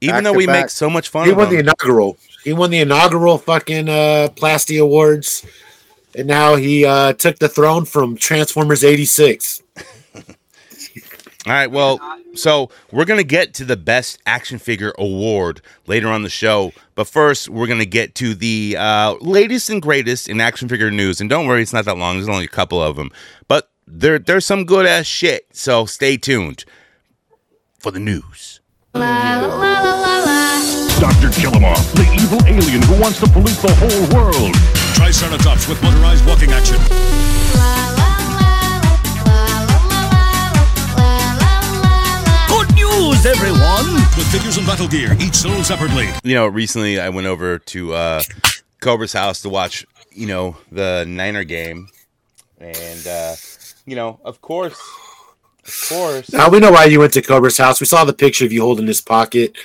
Even Back though to we make so much fun He of won the him. inaugural. He won the inaugural fucking uh, Plasty Awards, and now he uh, took the throne from Transformers '86. [laughs] All right, well, so we're gonna get to the best action figure award later on the show, but first we're gonna get to the uh, latest and greatest in action figure news. And don't worry, it's not that long. There's only a couple of them, but there there's some good ass shit. So stay tuned for the news. La, la, la, Dr. Killamoff, the evil alien who wants to pollute the whole world. Triceratops with motorized walking action. News, everyone! With figures and battle gear, each sold separately. You know, recently I went over to uh, Cobra's house to watch, you know, the Niner game, and uh, you know, of course, of course, Now we know why you went to Cobra's house. We saw the picture of you holding his pocket.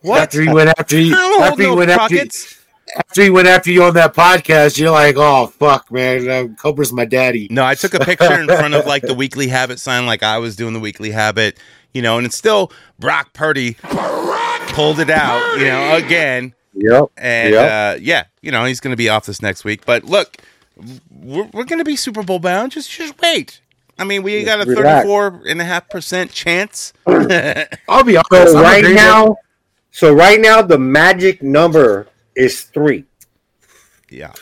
what? After he went after he I don't hold after he no went after pockets. after he went after you on that podcast, you're like, oh fuck, man, uh, Cobra's my daddy. No, I took a picture in front of like the weekly habit sign, like I was doing the weekly habit, you know, and it's still Brock Purdy pulled it out, you know, again. Yep. And Yep. uh, yeah, you know, he's going to be off this next week. But look, we're, we're going to be Super Bowl bound. Just just wait. I mean, we got a relax. 34.5% chance. [laughs] I'll be honest. So I'm right agreeing now, so right now the magic number is three. yeah.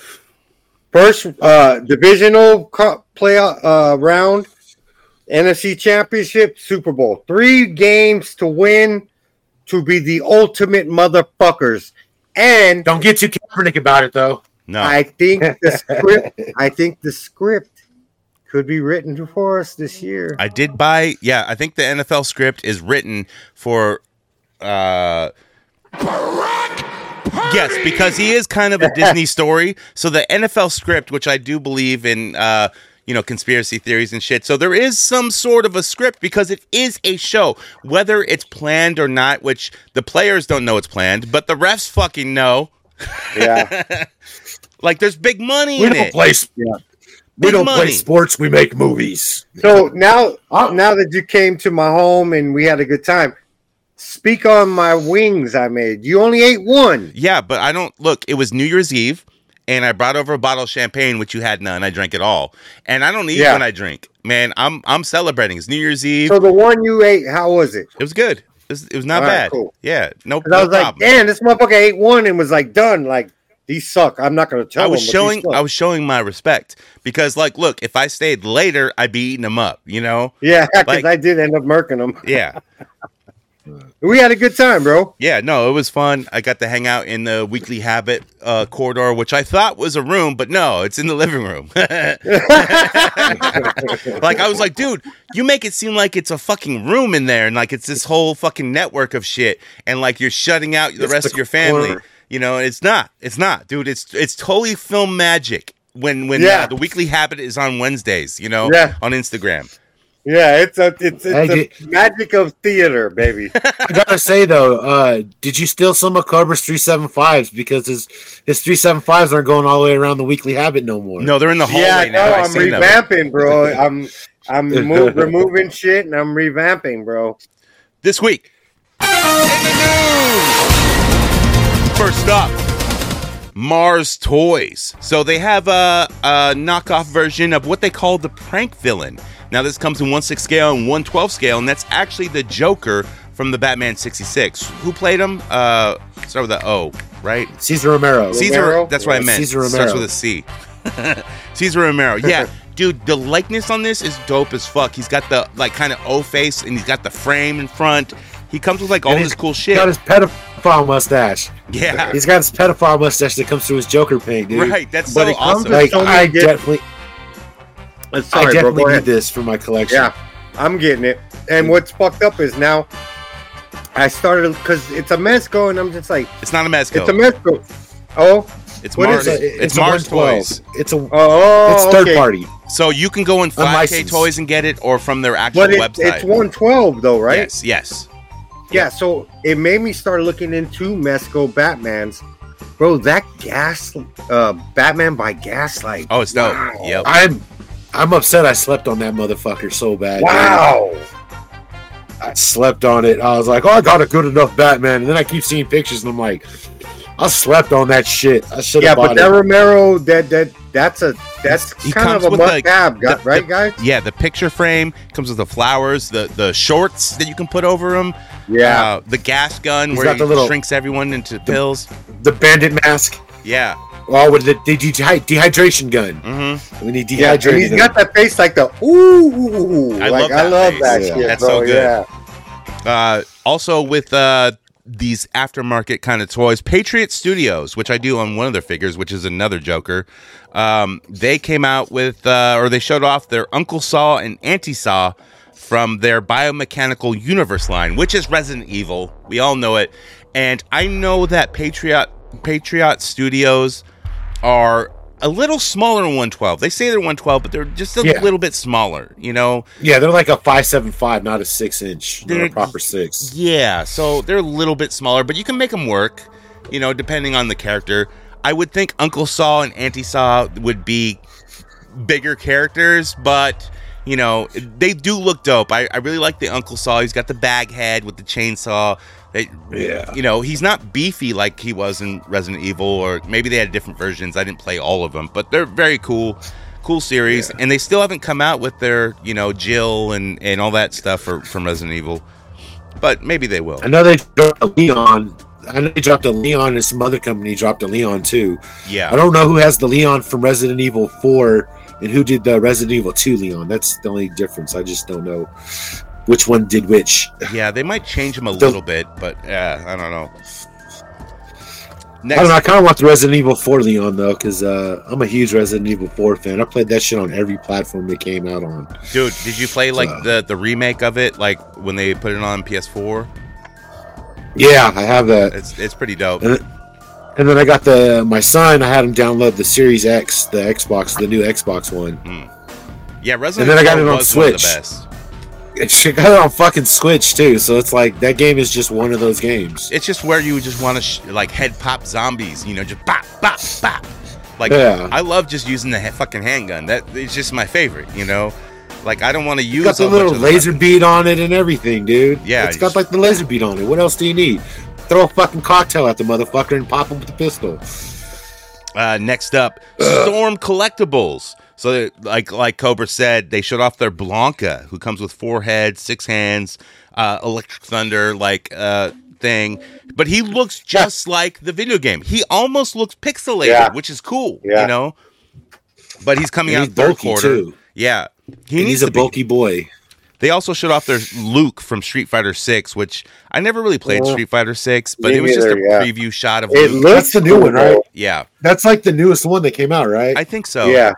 First uh, divisional co- play uh, round, NFC Championship, Super Bowl. Three games to win to be the ultimate motherfuckers. And Don't get too Kaepernick about it, though. No. I think the [laughs] script. I think the script could be written for us this year. I did buy. Yeah, I think the NFL script is written for. uh Yes, because he is kind of a [laughs] Disney story. So the NFL script, which I do believe in, uh, you know, conspiracy theories and shit. So there is some sort of a script because it is a show, whether it's planned or not. Which the players don't know it's planned, but the refs fucking know. Yeah, [laughs] Like there's big money We in don't it. play. sp- We don't money. play sports. We make movies. So now, now that you came to my home and we had a good time, speak on my wings I made. You only ate one. Yeah, but I don't look. It was New Year's Eve, and I brought over a bottle of champagne, which you had none. I drank it all, and I don't eat Yeah. when I drink. Man, I'm I'm celebrating. It's New Year's Eve. So the one you ate, how was it? it was good. It was, it was not All right, bad. cool. Yeah, no, 'Cause I no was like, problem. damn, this motherfucker ate one and was like done. Like these suck. I'm not gonna tell I was these showing. I was showing my respect because, like, look, if I stayed later, I'd be eating them up. You know? yeah, [laughs] because like- I did end up murking them. Yeah, [laughs] We had a good time, bro. yeah. No, it was fun. I got to hang out in the Weekly Habit uh, corridor, which I thought was a room, but no, it's in the living room. [laughs] like I was like, dude, you make it seem like it's a fucking room in there, and like it's this whole fucking network of shit, and like you're shutting out the It's rest the of your family. corner. You know, it's not. It's not, dude. It's it's totally film magic. When when Yeah. uh, the Weekly Habit is on Wednesdays, you know, Yeah. on Instagram. Yeah, it's a it's, it's Hey, the did- magic of theater, baby. [laughs] I gotta say though, uh, did you steal some of Cobra's three seven fives because his his three seven fives aren't going all the way around the weekly habit no more? No, they're in the hallway yeah, now. no, I've I'm seen them. revamping, bro. [laughs] I'm I'm mo- [laughs] removing shit and I'm revamping, bro. this week. In the news! First up, Mars Toys. So they have a, a knockoff version of what they call the prank villain. Now this comes in 1 6 scale and 1 12 scale, and that's actually the Joker from the Batman 66. Who played him? Uh, start with the O, right? Cesar Romero. Cesar. Romero? That's what I meant. Cesar Romero. Starts with a C. [laughs] Cesar Romero. Yeah, [laughs] dude, the likeness on this is dope as fuck. He's got the like kind of O face, and he's got the frame in front. He comes with like all And this he's cool He's shit. got his pedophile mustache. yeah, He's got his pedophile mustache that comes through his Joker paint, dude. right. That's But so it comes awesome. with Like I definitely, Uh, I Sorry, bro. definitely Go need ahead. this for my collection. Yeah, I'm getting it. And what's fucked up is now I started because it's a Mezco, and I'm just like, it's not a Mezco. it's a Mezco. Oh, It's what Mars. is It's, it? a, It's, Mars 112. Toys. It's a oh, it's third okay. party. So you can go in 5K Toys and get it, or from their actual But it, website. it's 112 though, right? Yes, yes. Yeah. So it made me start looking into Mezco Batman's. Bro, that gas, uh, Batman by Gaslight. Oh, it's dope. Wow. Yep. I'm I'm upset. I slept on that motherfucker so bad. dude. Wow. I slept on it. I was like, oh, I got a good enough Batman, and then I keep seeing pictures, and I'm like, I slept on that shit. I should Yeah, have but bought that it. Romero, that that that's a that's He kind of a with, must like, have, the- right, the- guys? Yeah, the picture frame comes with the flowers, the the shorts that you can put over them. Yeah. Uh, the gas gun He's where got he little- shrinks everyone into pills. the bandit mask. Yeah. Oh, with the, the dehy- dehydration gun. hmm When he Yeah, he's got that face like the ooh. I like love I that love face. that Yeah. shit. That's bro, so good. Yeah. Uh, also with uh, these aftermarket kind of toys, Patriot Studios, which I do on one of their figures, which is another Joker. Um, they came out with, uh, or they showed off their Uncle Saw and Auntie Saw from their biomechanical universe line, which is Resident Evil. We all know it, and I know that Patriot Patriot Studios are a little smaller than 112. They say they're 112, but they're just a Yeah. little bit smaller. You know, Yeah, they're like a five seven five, not a six inch, They're- a proper six. Yeah, so they're a little bit smaller, but you can make them work, you know, depending on the character. I would think Uncle Saw and Auntie Saw would be bigger characters, but you know they do look dope. I, I really like the Uncle Saw. He's got the bag head with the chainsaw. They, Yeah. you know he's not beefy like he was in Resident Evil, or maybe they had different versions. I didn't play all of them, but they're very cool, cool series, and they still haven't come out with their you know Jill and and all that stuff for, from Resident Evil. But maybe they will. I know they dropped a Leon. I know they dropped a Leon, and some other company dropped a Leon too. Yeah. I don't know who has the Leon from Resident Evil 4 and who did the Resident Evil 2 Leon. That's the only difference. I just don't know which one did which. Yeah, they might change him a The- little bit, but yeah, I don't know. I don't know. I kind of want the Resident Evil 4 Leon though, because uh, I'm a huge Resident Evil 4 fan. I played that shit on every platform they came out on. dude, did you play like Uh, the the remake of it, like when they put it on PS4? Yeah, I have that. It's it's pretty dope. And, and then I got the my son. I had him download the Series X, the Xbox, the new Xbox one. Hmm. Yeah, Resident And then I got it on was one of the Switch. And She got it on fucking Switch too. So it's like that game is just one of those games. It's just where you just want to sh- like head pop zombies, you know, just bop bop bop. Like Yeah. I love just using the he- fucking handgun. That it's just my favorite, you know. Like I don't want to use It's got the little laser bead on it and everything, dude. Yeah, it's got like the laser bead on it. What else do you need? Throw a fucking cocktail at the motherfucker and pop him with the pistol. Uh, next up, Storm Collectibles. So, like like Cobra said, they showed off their Blanka, who comes with four heads, six hands, uh, electric thunder like uh, thing. But he looks just like the video game. He almost looks pixelated, Yeah. which is cool. Yeah. You know. But he's coming And out he's third bulky, quarter. too. Yeah, he And needs he's a to be- bulky boy. They also showed off their Luke from Street Fighter Six, which I never really played Yeah. Street Fighter Six, but Me it was just a yeah. preview shot of It Luke. looks That's the new cool, one, right? yeah, That's like the newest one that came out, right? I think so. Yeah,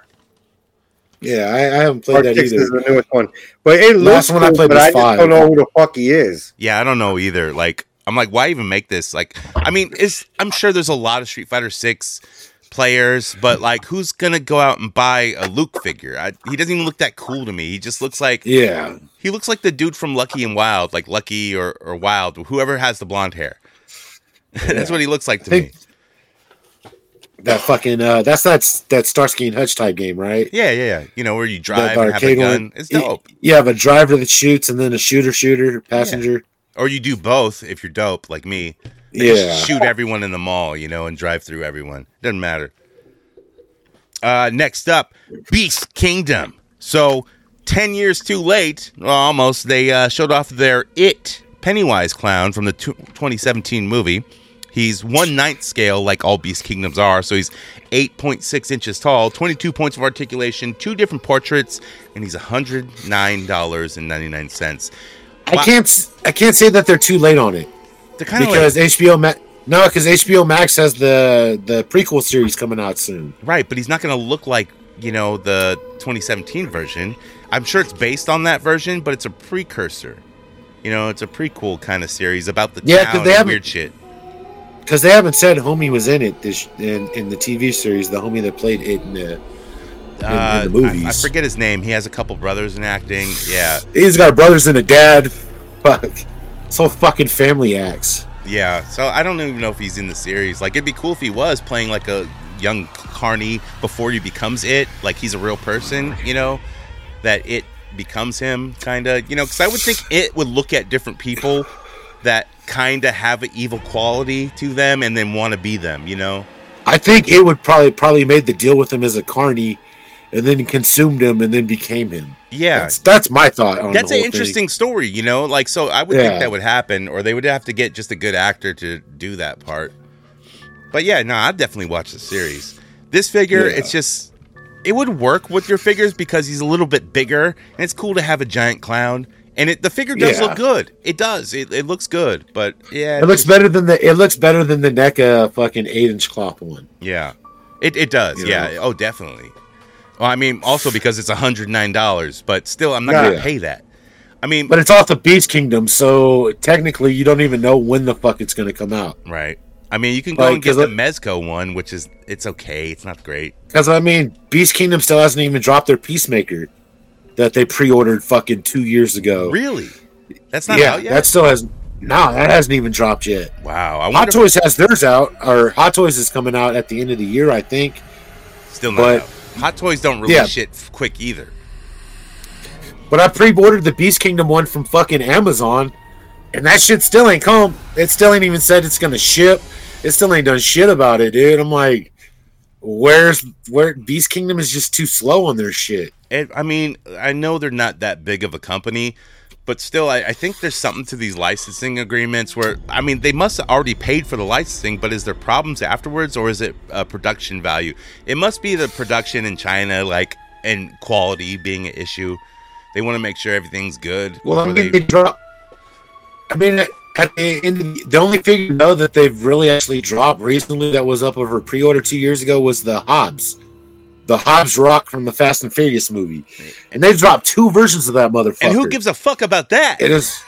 yeah, I, I haven't played Part that Six either. is the newest one, but it Last looks one I cool, played but was I just five. don't know who the fuck he is. Yeah, I don't know either. Like, I'm like, why even make this? Like, I mean, it's I'm sure there's a lot of Street Fighter Six players, but like, who's gonna go out and buy a Luke figure? I, he doesn't even look that cool to me. He just looks like Yeah, he looks like the dude from Lucky and Wild, like Lucky or or Wild, whoever has the blonde hair. [laughs] That's what he looks like to me. that fucking uh, that's that that Starsky and Hutch type game, right? Yeah, yeah, yeah. You know where you drive The have a gun. It's dope. You have a driver that shoots, and then a shooter, shooter, passenger. Or you do both if you're dope, like me. Yeah, shoot everyone in the mall, you know, and drive through everyone. Doesn't matter. Uh, next up, Beast Kingdom. So, 10 years too late, well, almost, they uh, showed off their It Pennywise clown from the tw 2017 movie. He's one ninth scale, like all Beast Kingdoms are. So he's 8.6 inches tall, 22 points of articulation, two different portraits, and he's $109.99. I can't I can't say that they're too late on it Of like because HBO Max. No, because HBO Max has the the prequel series coming out soon. Right, but he's not going to look like, you know, the 2017 version. I'm sure it's based on that version, but it's a precursor. You know, it's a prequel kind of series about the Yeah, town they and weird shit. Because they haven't said homie was in it this in, in the TV series. The homie that played it in the Uh, the movies. I, I forget his name. He has a couple brothers in acting. Yeah, he's got brothers and a dad. [laughs] Fuck, so fucking family acts. yeah. So I don't even know if he's in the series. Like, it'd be cool if he was playing like a young Carney before he becomes it. Like he's a real person. You know, that it becomes him, kind of. You know, because I would think it would look at different people that kind of have an evil quality to them and then want to be them. You know. I think it would probably probably made the deal with him as a carny, and then consumed him and then became him. Yeah. That's, that's my thought. On That's an interesting story, you know. Like, so I would Yeah. think that would happen, or they would have to get just a good actor to do that part. But yeah, no, I'd definitely watch the series. This figure, Yeah. it's just, it would work with your figures because he's a little bit bigger, and it's cool to have a giant clown. And it, the figure does Yeah. look good. It does. It, it looks good. But yeah, Thing. It looks better than the it looks better than the NECA fucking eight inch cloth one. Yeah, it it does. You yeah. know? Oh, definitely. Well, I mean, also because it's hundred nine dollars, but still, I'm not Yeah. gonna pay that. I mean, But it's off the Beast Kingdom, so technically you don't even know when the fuck it's gonna come out. Right. I mean, you can go Like, and get the Mezco one, which is it's okay. It's not great. Because I mean, Beast Kingdom still hasn't even dropped their Peacemaker that they pre-ordered fucking two years ago. Really? That's not yeah, out yet. that still has. No, that hasn't even dropped yet. Wow, I Hot. Toys has theirs out, or Hot Toys is coming out at the end of the year, I think. Still not but- out. Hot Toys don't release Yeah. shit quick either. But I pre-ordered the Beast Kingdom one from fucking Amazon, and that shit still ain't come. It still ain't even said it's gonna ship. It still ain't done shit about it, dude. I'm like, where's where Beast Kingdom is just too slow on their shit. It, I mean, I know they're not that big of a company, but still, I, I think there's something to these licensing agreements where, I mean, they must have already paid for the licensing, but is there problems afterwards or is it uh, production value? It must be the production in China, like, and quality being an issue. They want to make sure everything's good. Well, I mean, they- they drop. I mean, at the the, the only figure though that they've really actually dropped recently that was up over pre-order two years ago was the Hobbs, the Hobbs Rock from the Fast and Furious movie, and they dropped two versions of that motherfucker. and who gives a fuck about that? it is?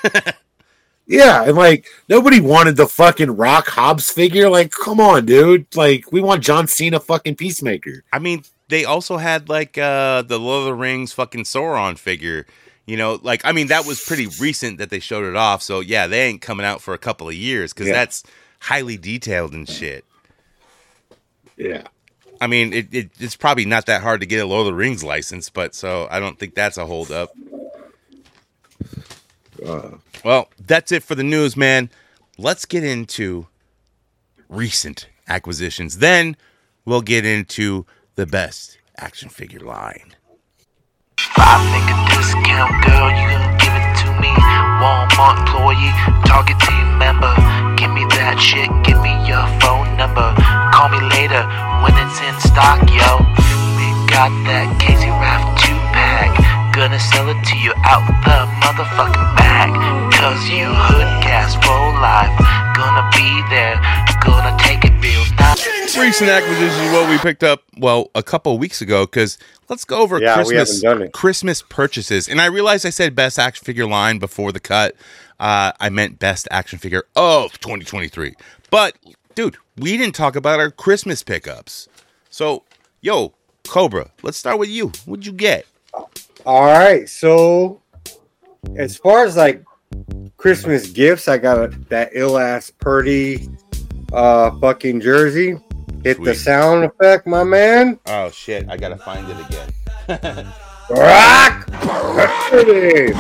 [laughs] yeah, and like nobody wanted the fucking Rock Hobbs figure. Like, come on, dude. Like, we want John Cena fucking Peacemaker. I mean, they also had like uh the Lord of the Rings fucking Sauron figure. You know, like I mean, that was pretty recent that they showed it off. So yeah, they ain't coming out for a couple of years because Yeah. that's highly detailed and shit. Yeah. I mean, it, it it's probably not that hard to get a Lord of the Rings license, but so I don't think that's a holdup. Uh. well, that's it for the news, man. Let's get into recent acquisitions. Then we'll get into the best action figure line. Five nigga discount, girl, you gon' give it to me. Walmart employee, Target team member. Give me that shit, give me your phone number. Call me later when it's in stock, yo. We got that Casey Raft 2 pack. Gonna sell it to you out the motherfucking bag. Cause you hood cast for life. Gonna be there, gonna take it real nice. recent acquisition is what we picked up well a couple weeks ago because let's go over Yeah, we christmas haven't done it. christmas purchases and i realized i said best action figure line before the cut uh, i meant best action figure of 2023 but dude we didn't talk about our christmas pickups. So yo cobra let's start with you. What'd you get? All right, so as far as like Christmas gifts, I got a, that ill ass Purdy uh fucking jersey. Hit the sound effect, my man. oh shit. I gotta find it again. [laughs] Rock Purdy.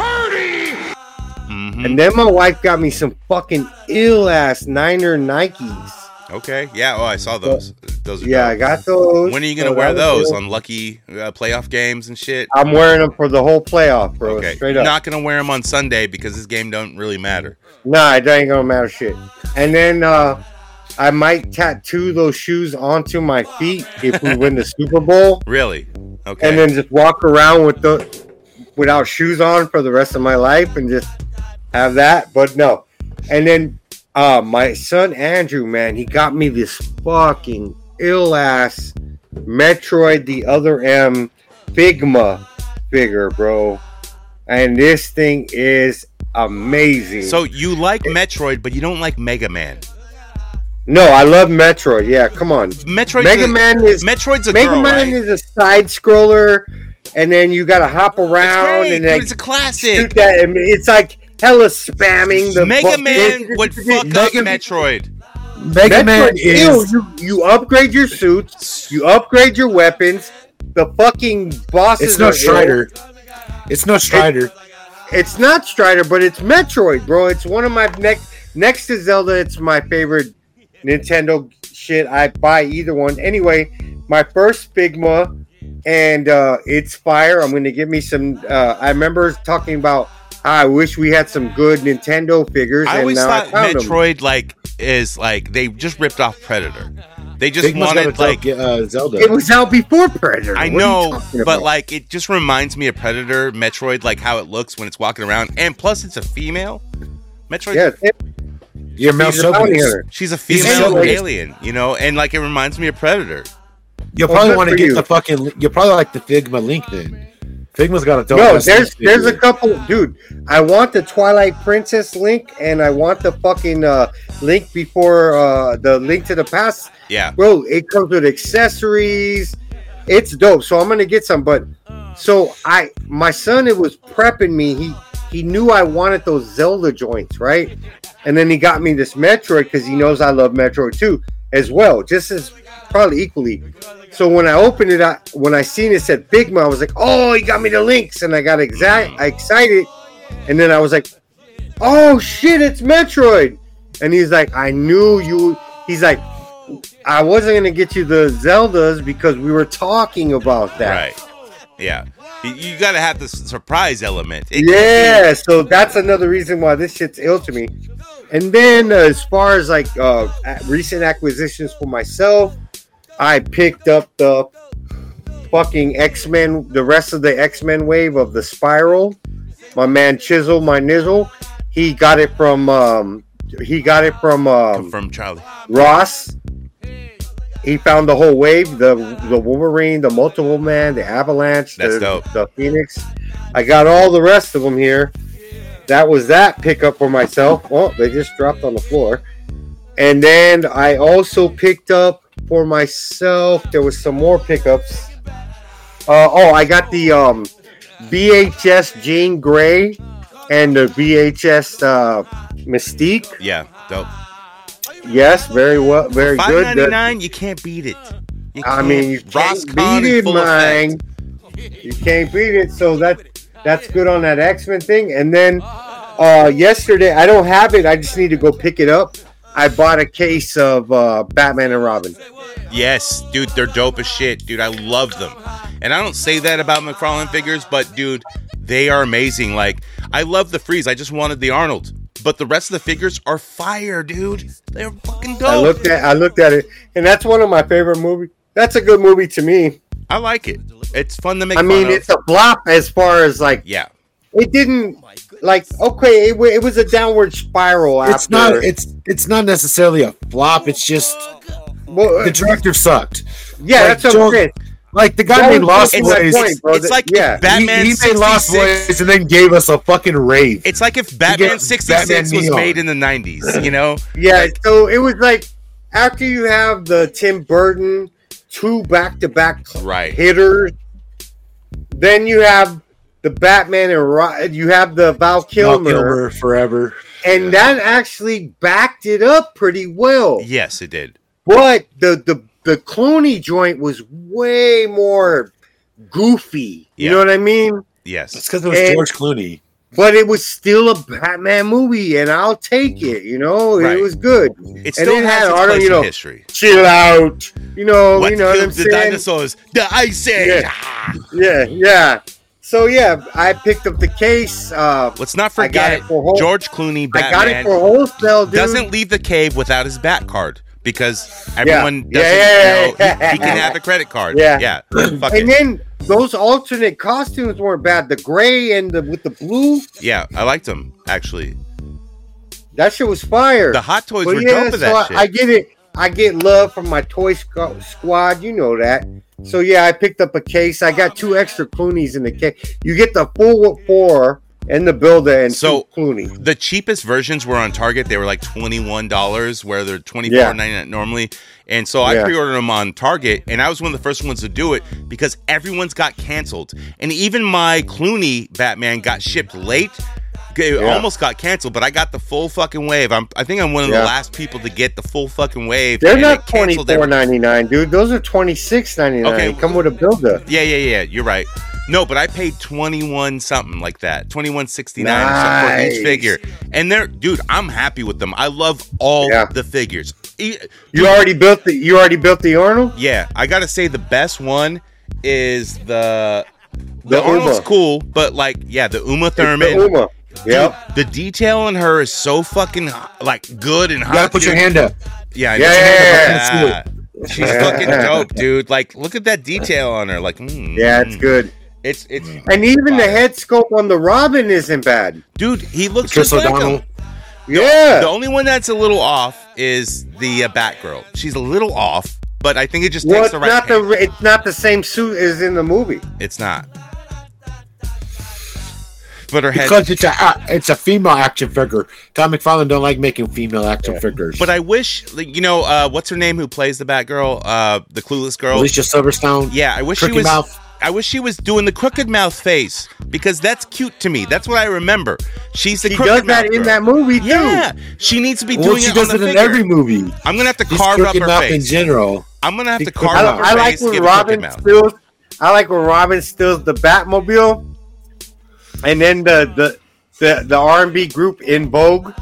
Mhm. And then my wife got me some fucking ill ass Niner Nikes. okay yeah oh i saw those those are Yeah, I got those. when are you gonna So wear those on lucky uh, playoff games and shit I'm wearing them for the whole playoff, bro. Okay, Straight up. not gonna wear them on Sunday because this game don't really matter. Nah, it ain't gonna matter shit. And then uh I might tattoo those shoes onto my feet if we win the Super Bowl, [laughs] Really? Okay. and then just walk around with the without shoes on for the rest of my life and just have that. But no. And then uh my son Andrew, man, he got me this fucking ill ass Metroid the other M Figma figure, bro. And this thing is amazing. so you like Metroid, but you don't like Mega Man. No, I love Metroid. Yeah, come on. Metroid's Mega a, Man is Metroid's a Mega girl, Man right? is a side scroller, and then you got to hop It's around great, and then it's a classic. that. It's like hella spamming the Mega bu- Man would [laughs] fuck up Mega- Metroid. Mega Man Metroid, ew, is you you upgrade your suits, you upgrade your weapons. The fucking bosses. it's no are ill. Strider. It's no Strider. It's not Strider, but it's Metroid, bro. It's one of my next next to Zelda. It's my favorite Nintendo shit. I buy either one. Anyway, my first Figma, and uh, it's fire. I'm gonna give me some. Uh, I remember talking about how I wish we had some good Nintendo figures. I and always now thought I found 'em. Metroid like is like they just ripped off Predator. They just Figma's wanted like like uh, Zelda. It was out before Predator. I What know, but about? like it just reminds me of Predator, Metroid, like how it looks when it's walking around, and plus it's a female. Metroid, yeah, it- You're Mel he's a bounty she's a female a- alien, you know, and like it reminds me of Predator. You'll probably good want to get you. the fucking. You'll probably like the Figma Link then. Figma's got a dope. No, ass there's Link there's a couple, dude. I want the Twilight Princess link, and I want the fucking uh, link before uh, the link to the past, Yeah, bro. It comes with accessories. It's dope. So I'm gonna get some. But so I, my son, it was prepping me. He he knew I wanted those Zelda joints, right? and then he got me this Metroid because he knows I love Metroid too, as well, just as probably equally. So when I opened it, I, when I seen it said Figma, I was like, "Oh, he got me the links," and I got exact excited, and then I was like, "Oh shit, it's Metroid!" And he's like, "I knew you." He's like, "I wasn't gonna get you the Zeldas because we were talking about that." Right. Yeah. You- You got to have the surprise element. It- Yeah, so that's another reason why this shit's ill to me. And then uh, as far as like uh, recent acquisitions for myself, I picked up the fucking X Men, the rest of the X Men wave of the Spiral. My man Chisel, my Nizzle, he got it from um, he got it from um, From Charlie. Ross. He found the whole wave, the the Wolverine, the Multiple Man, the Avalanche, That's the, dope. the Phoenix. I got all the rest of them here. That was that pickup for myself. Oh, they just dropped on the floor. And then I also picked up for myself. There was some more pickups. Uh, oh, I got the um, VHS Jean Grey and the VHS uh, Mystique. Yeah. Dope. Yes, very well, very Five good. ninety The- nine. You can't beat it. I mean, you Ross can't beat it, full man. You can't beat it. So that that's good on that X Men thing. And then uh, yesterday, I don't have it. I just need to go pick it up. I bought a case of uh, Batman and Robin. Yes, dude, they're dope as shit, dude. I love them, and I don't say that about McFarlane figures, but dude, they are amazing. Like, I love the Freeze. I just wanted the Arnold, but the rest of the figures are fire, dude. They're fucking dope. I looked at I looked at it, and that's one of my favorite movies. That's a good movie to me. I like it. It's fun to make. I mean, of. it's a flop as far as like yeah, it didn't like okay, it, it was a downward spiral. It's after. not. It's it's not necessarily a flop. It's just Well, the director sucked. yeah, like, that's what Joel- Like the guy That made Lost just Boys. point, bro. it's like yeah. if Batman he, he made Lost 66 Boys and then gave us a fucking rave. It's like if Batman 66 was Neon. made in the 90s, you know? Yeah, so it was like after you have the Tim Burton two back to back Right. hitters, then you have the Batman and Ro- you have the Val Val Kilmer, Kilmer forever. and that actually backed it up pretty well. Yes, it did. But the the the Clooney joint was way more goofy. You Yeah. know what I mean? Yes, it's because it was And- George Clooney. But it was still a Batman movie, and I'll take it. You know, Right. it was good. It And still it has had its Arnold, place you know, in history. Chill out. You know, what you know what I'm the saying? dinosaurs? The Ice Age. Yeah. Ah. Yeah, yeah. So yeah, I picked up the case. Uh, Let's not forget whole- George Clooney Batman, I got it for wholesale, dude. doesn't leave the cave without his bat card because everyone Yeah, doesn't yeah, know yeah, he, he can have a credit card. Yeah. Yeah. [clears throat] And it. then those alternate costumes weren't bad. The gray and the with the blue, Yeah, I liked them actually. that shit was fire. The Hot Toys But were yeah, dope so that I, shit. I get it. I get love from my toy squ- squad. You know that. So yeah, I picked up a case. I got two extra Clooney's in the case. You get the full four and the builder and So- two Clooney. the cheapest versions were on Target. They were like twenty one dollars, where they're twenty four Yeah. ninety nine normally. And so I Yeah. pre ordered them on Target, and I was one of the first ones to do it because everyone's got canceled, and even my Clooney Batman got shipped late. It Yeah. almost got canceled, but I got the full fucking wave. I'm, I think I'm one of Yeah. the last people to get the full fucking wave. They're not twenty four ninety nine, dude. Those are twenty six ninety nine. Okay. Come with a builder. Yeah, yeah, yeah. You're right. No, but I paid twenty one something like that, twenty one sixty nine or something for Nice. each figure. And they're, dude, I'm happy with them. I love all Yeah. the figures. You already built the. You already built the Arnold. Yeah, I gotta say the best one is the the, The Arnold's cool, but like yeah, the Uma It's the Thurman. Uma. Dude, Yep. the detail on her is so fucking like good and You hot. gotta put your hand up. Yeah, I Yeah, yeah, yeah. Yeah. She's fucking dope, dude. Like, look at that detail on her. Like, mm, Yeah, it's mm. good. It's it's And even the head sculpt on the Robin isn't bad. dude. He looks Chris just like O'Donnell. him. Yeah. The only one that's a little off is the uh, Batgirl. She's a little off, but I think it just well, takes it's the right. not the. It's not the same suit as in the movie. It's not. But her head. Because it's a uh, it's a female action figure. Tom McFarlane don't like making female action figures. But I wish, you know, uh, what's her name who plays the Batgirl? Uh, the clueless girl. Alicia Silverstone. yeah, I wish she was. Mouth. I wish she was doing the crooked mouth face because that's cute to me. That's what I remember. She's the He crooked does that in girl. that movie too. Yeah, she needs to be Well, doing she it does on it the in figure. every movie. I'm gonna have to She's carve up her mouth in general. I'm gonna have to carve crooked up I, her I like face. when give a Robin steals. I like when Robin steals the Batmobile, and then the the the, the R and B group En Vogue,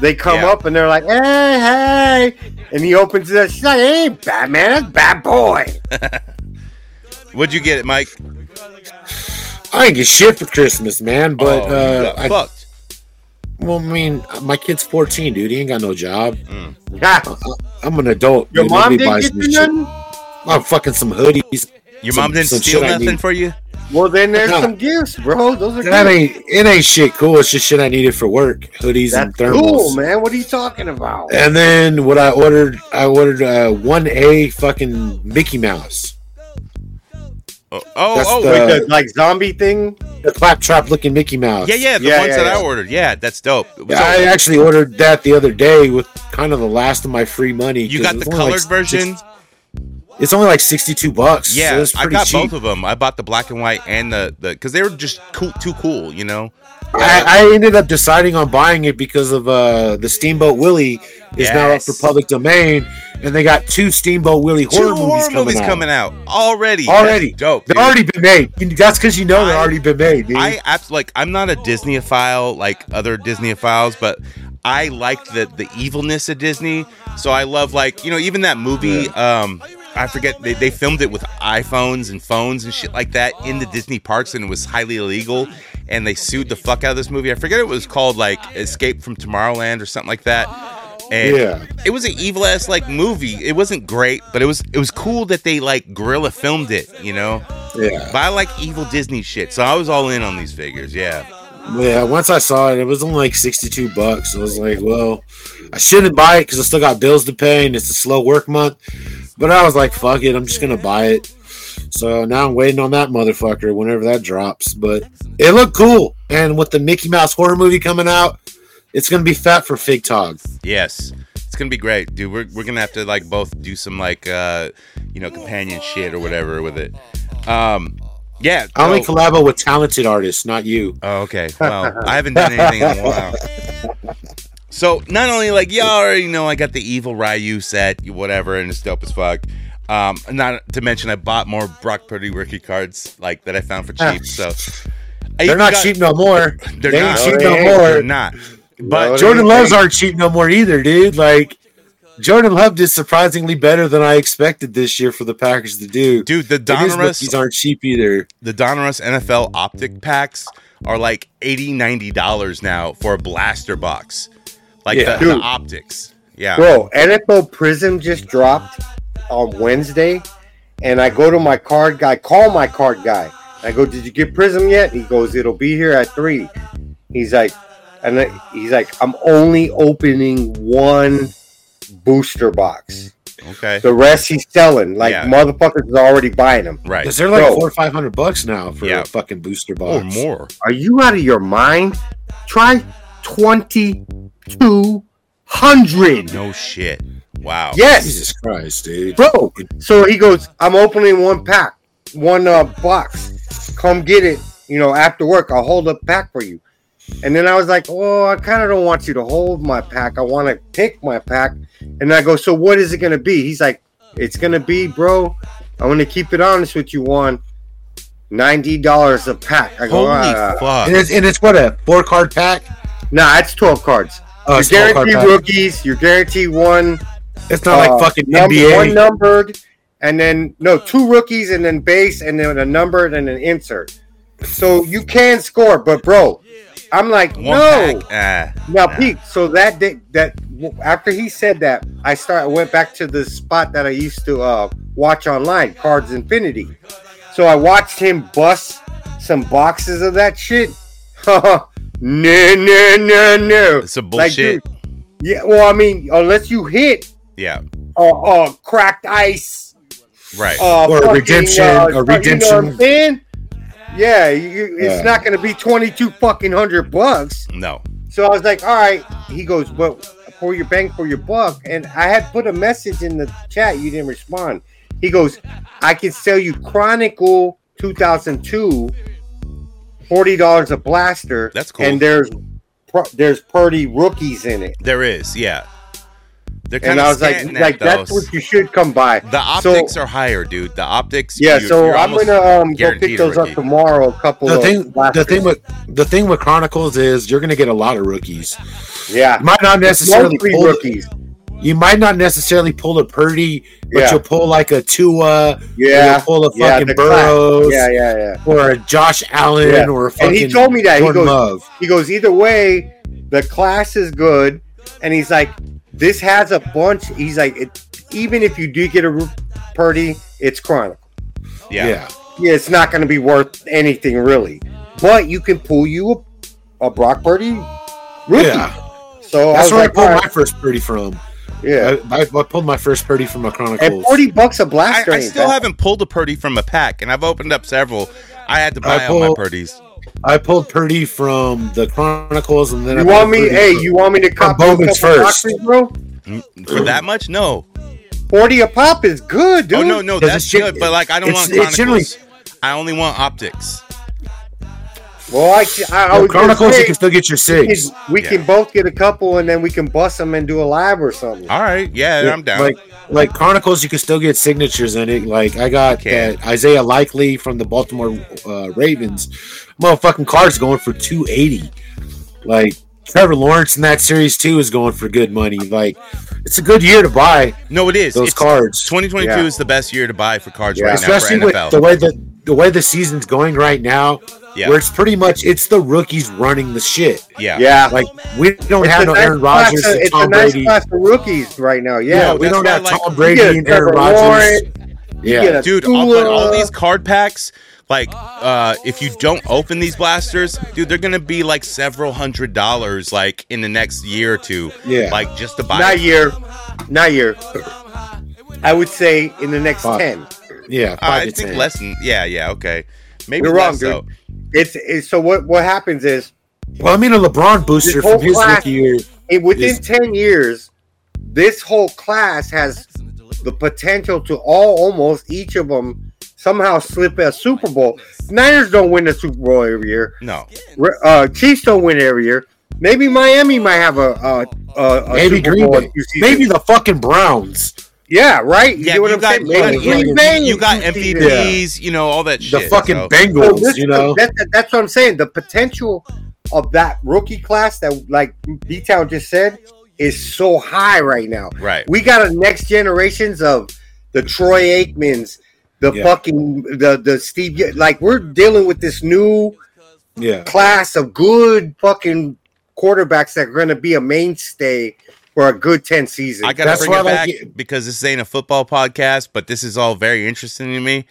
they come Yeah. up and they're like, "Hey, hey!" And he opens it. She's like, "Hey, Batman, that's Bat Boy." [laughs] Would you get it, Mike? I ain't get shit for Christmas, man. But oh, uh, got I, fucked. well, I mean, my kid's 14, dude. He ain't got no job. Yeah. I'm an adult. Your dude. mom Nobody didn't get you shit. nothing. I'm fucking some hoodies. Your some- mom didn't some steal nothing for you. Well, then there's some gifts, bro. Those are That good. ain't it. Ain't shit cool. It's just shit I needed for work. Hoodies and That's thermals. cool, man. What are you talking about? And then what I ordered, I ordered uh, one A fucking Mickey Mouse, Oh, oh, That's oh the- wait, With the like zombie thing. the claptrap looking Mickey Mouse. yeah, yeah, the Yeah, ones yeah, that I ordered. Yeah, that's dope. Yeah, I actually ordered that the other day with kind of the last of my free money. You got the colored like version. six- it's only like sixty-two bucks. so Yeah, it's I got cheap. both of them. I bought the black and white and the the because they were just cool, too cool, you know. I, I ended up deciding on buying it because of uh, the Steamboat Willie is now up for public domain, and they got two Steamboat Willie Two horror, movies, coming, movies out. coming out already. Already. That's dope. They've dude. already been made. That's because you know they've already been made, dude. I abs- like. I'm not a Disneyophile like other Disneyophiles, but I like the the evilness of Disney. So I love like you know even that movie. Um, I forget they, they filmed it with iPhones and phones and shit like that in the oh. Disney parks, and it was highly illegal. And they sued the fuck out of this movie. I forget it was called like Escape from Tomorrowland or something like that. And Yeah. it was an evil ass like movie. It wasn't great, but it was it was cool that they like gorilla filmed it. You know. yeah. But I like evil Disney shit, so I was all in on these figures. Yeah. Yeah, once I saw it, it was only like 62 bucks. I was like, well, I shouldn't buy it because I still got bills to pay and it's a slow work month. But I was like, fuck it, I'm just to buy it. So now I'm waiting on that motherfucker whenever that drops. But it looked cool. And with the Mickey Mouse horror movie coming out, it's to be fat for Fig Tog. Yes. It's gonna be great, dude. We're, we're gonna have to like both do some like uh you know companion shit or whatever with it. Um yeah. I only so- collabo with talented artists, not you. Oh, okay. Well, I haven't done anything in a while. [laughs] So not only like y'all already know I got the evil Ryu set, whatever, and it's dope as fuck. Um, not to mention I bought more Brock Purdy rookie cards like that I found for cheap. So I They're not got- cheap no more. [laughs] They're they not. ain't cheap no more. They're not. But No, Jordan Loves aren't cheap no more either, dude. Like Jordan Love did surprisingly better than I expected this year for the Packers to do. dude, the And his Donruss rookies aren't cheap either. the Donruss NFL optic packs are like 80 90 dollars now for a blaster box. Like Yeah. the, the optics. Yeah. Bro, NFL Prizm just dropped on Wednesday, and I go to my card guy, call my card guy. I go, "Did you get Prizm yet?" He goes, "It'll be here at 3. He's like, and I- he's like, "I'm only opening one booster box. Okay. The rest he's selling. Like Yeah. motherfuckers is already buying them. Right. Because they're like Bro. four or five hundred bucks now for Yeah. a fucking booster box. Or box. more. Are you out of your mind? Try twenty two hundred. No shit. Wow. Yes. Jesus Christ, dude. bro. So he goes, I'm opening one pack, one uh, box. Come get it. You know, after work, I'll hold up pack for you. And then I was like, oh, I kind of don't want you to hold my pack. I want to pick my pack. And I go, so what is it going to be? He's like, it's going to be, bro. I'm going to keep it honest with you, one. Ninety dollars a pack. I go, Holy uh, fuck. And it's, and it's what a four card pack. Nah, it's twelve cards. Oh, you're it's 12 card guaranteed rookies. You're guaranteed one. It's not uh, like fucking number- NBA. One numbered, and then no two rookies, and then base, and then a numbered, and an insert. So you can score, but bro, I'm like, One no. pack. Ah. Now, nah. Pete. So that day, that after he said that, I start I went back to the spot that I used to uh, watch online, Cards Infinity. So I watched him bust some boxes of that shit. [laughs] no, no, no, no. It's a Like, bullshit. dude, yeah, well, I mean, unless you hit yeah. uh, uh, cracked ice, Right. uh, Or a fucking, redemption- uh, a You know what I'm redemption. saying? Yeah, you, it's Yeah. not going to be twenty two fucking hundred bucks. no. So I was like, all right. He goes, but for your bang for your buck. And I had put a message in the chat. You didn't respond. He goes, I can sell you Chronicle 2002, forty dollars a blaster. That's cool. And there's pro- there's Purdy rookies in it. There is, yeah. They're And kind I was like, like, like that's what you should come by. the optics are higher, dude. The optics. Yeah, you- so you're I'm gonna um, go pick those up tomorrow. A couple The of thing, the thing with the thing with Chronicles is you're gonna get a lot of rookies. yeah, might not necessarily pull. rookies. You might not necessarily pull a Purdy, but Yeah. you'll pull like a Tua. Yeah, you'll pull a yeah, fucking the class. Burrows, Yeah, yeah, yeah. or a Josh Allen, Yeah. or a fucking. And he told me that he goes, Love. he goes either way. The class is good, and he's like, this has a bunch. He's like, it, even if you do get a Purdy, it's chronic. Yeah. Yeah. Yeah, it's not going to be worth anything really, but you can pull you a, a Brock Purdy rookie. Yeah. So That's I was where I like, pulled all my first Purdy from. Yeah. I, I, I pulled my first Purdy from a Chronicles. And forty bucks a I, blaster. I ain't still bad. haven't pulled a Purdy from a pack, and I've opened up several. I had to buy I all my pulled- Purdies. I pulled Purdy from the Chronicles, and then I You pulled want me? Purdy Hey, from- you want me to cop Bowman's first. boxes, bro? Mm, For that much? No. Forty a pop is good, dude. Oh no, no, Because that's it's gen- good. But like, I don't want it's generally- Chronicles. I only want optics. Well, I, I, I Well, Chronicles, say, you can still get your we can, six. we Yeah. can both get a couple, and then we can bust them and do a live or something. All right, yeah, I'm down. Like, like Chronicles, you can still get signatures in it. Like I got You that Isaiah Likely from the Baltimore uh, Ravens. Motherfucking card's going for two eighty. Like Trevor Lawrence in that series too is going for good money. Like it's a good year to buy no, it is. those It's- cards, 2022 is the best year to buy for cards Yeah. right especially now for with NFL. the way that the way the season's going right now. Yeah. Where it's pretty much it's the rookies running the shit. yeah. Yeah, Like we don't It's have no nice Aaron class Rodgers of- and It's a Tom nice Brady. class of rookies right now. Yeah, Yeah, we don't have like- Tom You Brady get a and Aaron Rodgers. Lawrence, Yeah, Dude, all, but all these card packs, like, uh, if you don't open these blasters, dude, they're gonna be like several hundred dollars, like in the next year or two. Yeah. like just to buy. not it. year, not year. I would say in the next Fuck. ten. Yeah. Uh, Five I think 10. less than. Yeah, yeah, okay. Maybe You're wrong, less dude. so. It's, it's so what what happens is Well, I mean, a LeBron booster from his class- rookie year. it, within Is- 10 years, this whole class has the potential to all almost each of them somehow slip a Super Bowl. Niners don't win the Super Bowl every year. No, Uh, Chiefs don't win every year. Maybe Miami might have a, a, a, a Maybe Super Green Bowl Bay. Maybe the fucking Browns. Yeah, right. You yeah, get what you I'm got, saying? you got, you got- Bay you got in two. MVPs, you know all that The fucking so- Bengals, So this- you know. that, that- that's what I'm saying. The potential of that rookie class that, like B Town just said, is so high right now. Right. We got a next generations of the Troy Aikmans, the Yeah. fucking the the Steve. Like we're dealing with this new yeah. class of good fucking quarterbacks that are going to be a mainstay for a good ten seasons. I gotta bring it back because this ain't a football podcast, but this is all very interesting to me.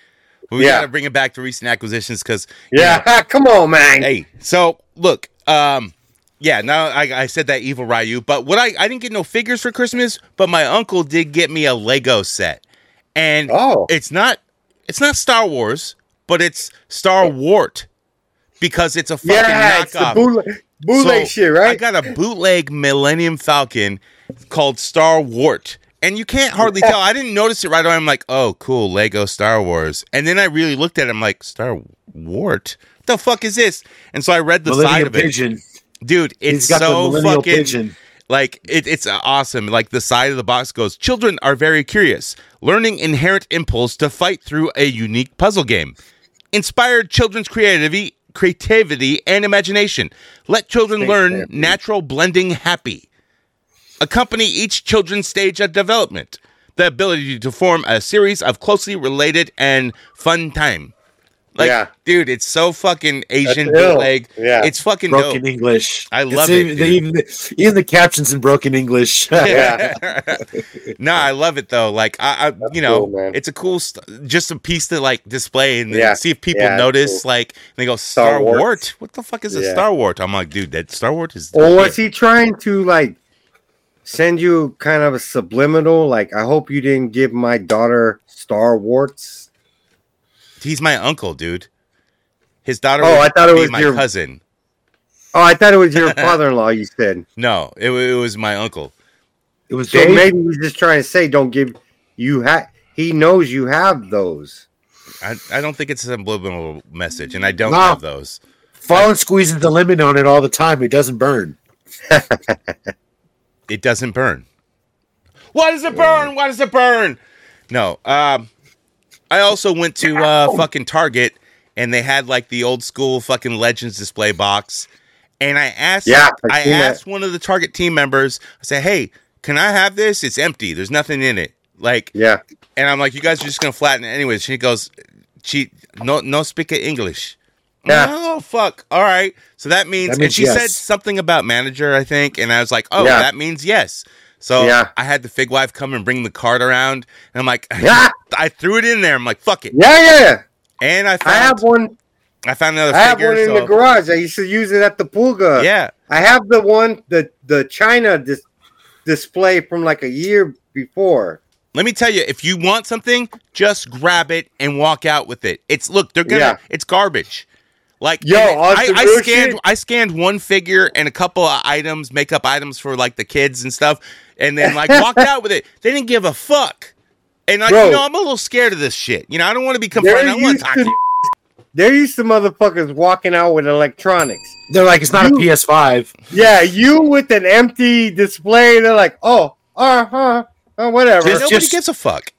We Yeah. gotta bring it back to recent acquisitions because yeah, [laughs] come on, man. Hey, so look, um, yeah, now I, I said that evil Ryu, but what I I didn't get no figures for Christmas, but my uncle did get me a Lego set, and Oh. it's not it's not Star Wars, but it's Star Wart because it's a fucking yeah, it's knockoff. bootleg, bootleg So, shit, right? I got a bootleg Millennium Falcon called Star Wart. And you can't hardly tell. I didn't notice it right away. I'm like, oh, cool, Lego Star Wars. And then I really looked at it. I'm like, Star Wart? What the fuck is this? And so I read the side of it. Pigeon. Dude, it's so fucking pidgin. like it, it's awesome. Like the side of the box goes, children are very curious, learning inherent impulse to fight through a unique puzzle game. Inspired children's creativity, creativity and imagination. Let children learn natural blending happy. Accompany each children's stage of development. The ability to form a series of closely related and fun time. Like, Yeah. dude, it's so fucking Asian That's ill. bootleg. Yeah. It's fucking Broken dope. English. I It's love it, even, dude. Even the, even the captions in broken English. [laughs] Yeah. [laughs] no, I love it though. Like I, I you know, cool, man. it's a cool, st- just a piece to like display and Yeah. see if people Yeah, notice. cool. Like they go Star, Star Wart. Wart. What the fuck is a Star Wart? I'm like, dude, that Star Wart is. Or was he trying to like send you kind of a subliminal? Like, I hope you didn't give my daughter Star Warts. He's my uncle, dude. His daughter. Oh, I thought it was my your- cousin. Oh, I thought it was your [laughs] father-in-law. You said No, it, it was my uncle. It was so. Dave. Maybe he's just trying to say, don't give you have. He knows you have those. I, I don't think it's a subliminal message, and I don't No. have those. Fallen squeezes the lemon on it all the time. It doesn't burn. [laughs] It doesn't burn. Why does it burn? Why does it burn? No. Um, I also went to uh, fucking Target, and they had like the old school fucking Legends display box, and I asked, Yeah, I've I seen that. asked one of the Target team members. I said, "Hey, can I have this? It's empty. There's nothing in it." Like, Yeah. and I'm like, "You guys are just gonna flatten it anyways." She goes, "She no no speak English." Yeah. Oh fuck! All right, so that means, That and she yes. said something about manager, I think, and I was like, "Oh, Yeah. that means yes." So Yeah. I had the fig wife come and bring the card around, and I'm like, [laughs] Yeah. I threw it in there. I'm like, "Fuck it," Yeah, yeah. and I I found have one. I found another I have one in so- the garage. I used to use it at the Pulga. yeah, I have the one the the China dis- display from like a year before. let me tell you, if you want something, just grab it and walk out with it. It's look, they're gonna, Yeah. it's garbage. Like, Yo, I, I scanned, shit. I scanned one figure and a couple of items, makeup items for like the kids and stuff, and then like walked out with it. They didn't give a fuck. And like, Bro. you know, I'm a little scared of this shit. You know, I don't want to be confronted. I There want to used talk to, to you. there used to motherfuckers walking out with electronics. They're like, it's not You- a PS5. Yeah, you with an empty display. They're like, oh, uh huh, uh, whatever. Just- Nobody just- gives a fuck.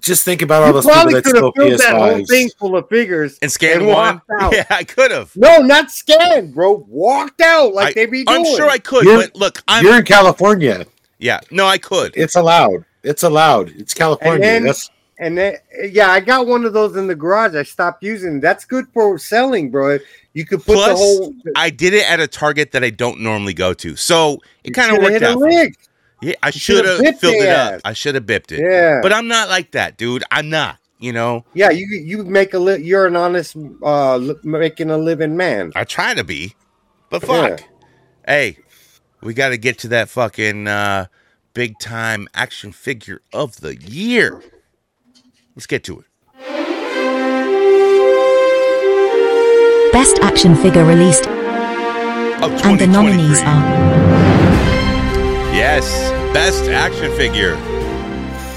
Just think about all you those people probably that could have steal filled that whole thing full of figures And scan and one. [laughs] out. Yeah, I could have. No, not scanned, bro. Walked out like I- they be doing. I'm sure I could, You're- but look, I'm You're in California. yeah, no, I could. It's allowed. It's allowed. It's California. then- That's And then, yeah, I got one of those in the garage. I stopped using. That's good for selling, bro. You could put the whole. I did it at a Target that I don't normally go to, so it kind of worked out. For me. lick. Yeah, I shoulda should have bipped filled it their up. I should have bipped it. Yeah. But I'm not like that, dude. I'm not. You know, Yeah, you you make a li- you're an honest uh li- making a living man. I try to be, but fuck. Yeah. Hey, we got to get to that fucking uh, big time action figure of the year. Let's get to it. Best action figure released, Of and the nominees are Yes, best action figure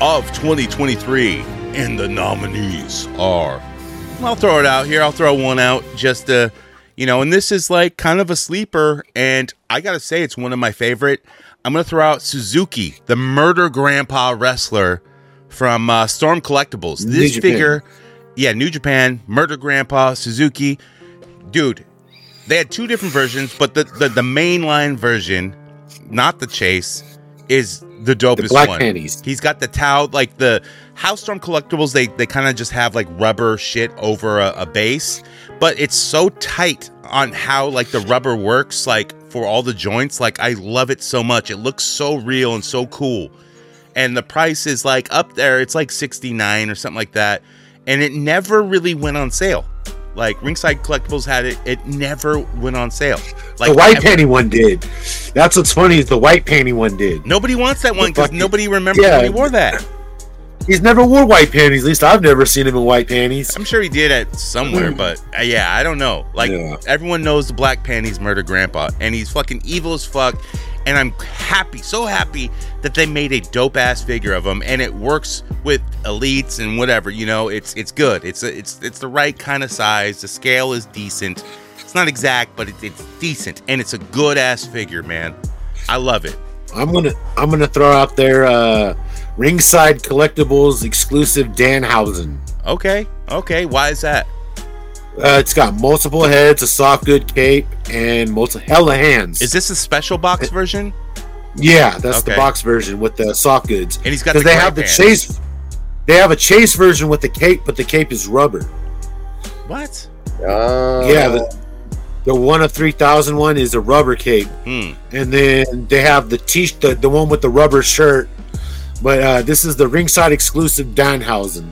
of 2023. And the nominees are. I'll throw it out here. I'll throw one out just to, you know, and this is like kind of a sleeper. And I got to say, it's one of my favorite. I'm going to throw out Suzuki, the murder grandpa wrestler from uh, Storm Collectibles. This figure, yeah, New Japan, murder grandpa, Suzuki. Dude, they had two different versions, but the, the, the mainline version, not the chase, is the dopest black one. panties. He's got the towel, like the House Storm collectibles. They they kind of just have like rubber shit over a, a base, but it's so tight on how like the rubber works, like for all the joints. Like I love it so much. It looks so real and so cool. And the price is like up there. It's like sixty nine or something like that. And it never really went on sale. Like Ringside Collectibles had it. It never went on sale. Like the white ever. panty one did. That's what's funny is the white panty one did. Nobody wants that one because nobody remembers Yeah. when he wore that. He's never wore white panties. At least I've never seen him in white panties. I'm sure he did at somewhere, [clears throat] but uh, yeah, I don't know. Like Yeah. everyone knows the Black Panties murder grandpa, and he's fucking evil as fuck. And I'm happy, so happy that they made a dope ass figure of him, and it works with elites and whatever. You know, it's it's good. It's a, it's it's the right kind of size. The scale is decent. It's not exact, but it, it's decent, and it's a good ass figure, man. I love it. I'm gonna I'm gonna throw out there uh ringside collectibles exclusive Danhausen. Okay, okay. Why is that? Uh, it's got multiple heads, a soft good cape, and multi hella hands. Is this a special box version? yeah, that's the box version with the soft goods. And he's got the Because they gray have the pants. chase. They have a chase version with the cape, but the cape is rubber. What? Uh, yeah, the, the one of three thousand one is a rubber cape. Hmm. and then they have the t the, the one with the rubber shirt. But uh, this is the ringside exclusive Danhausen.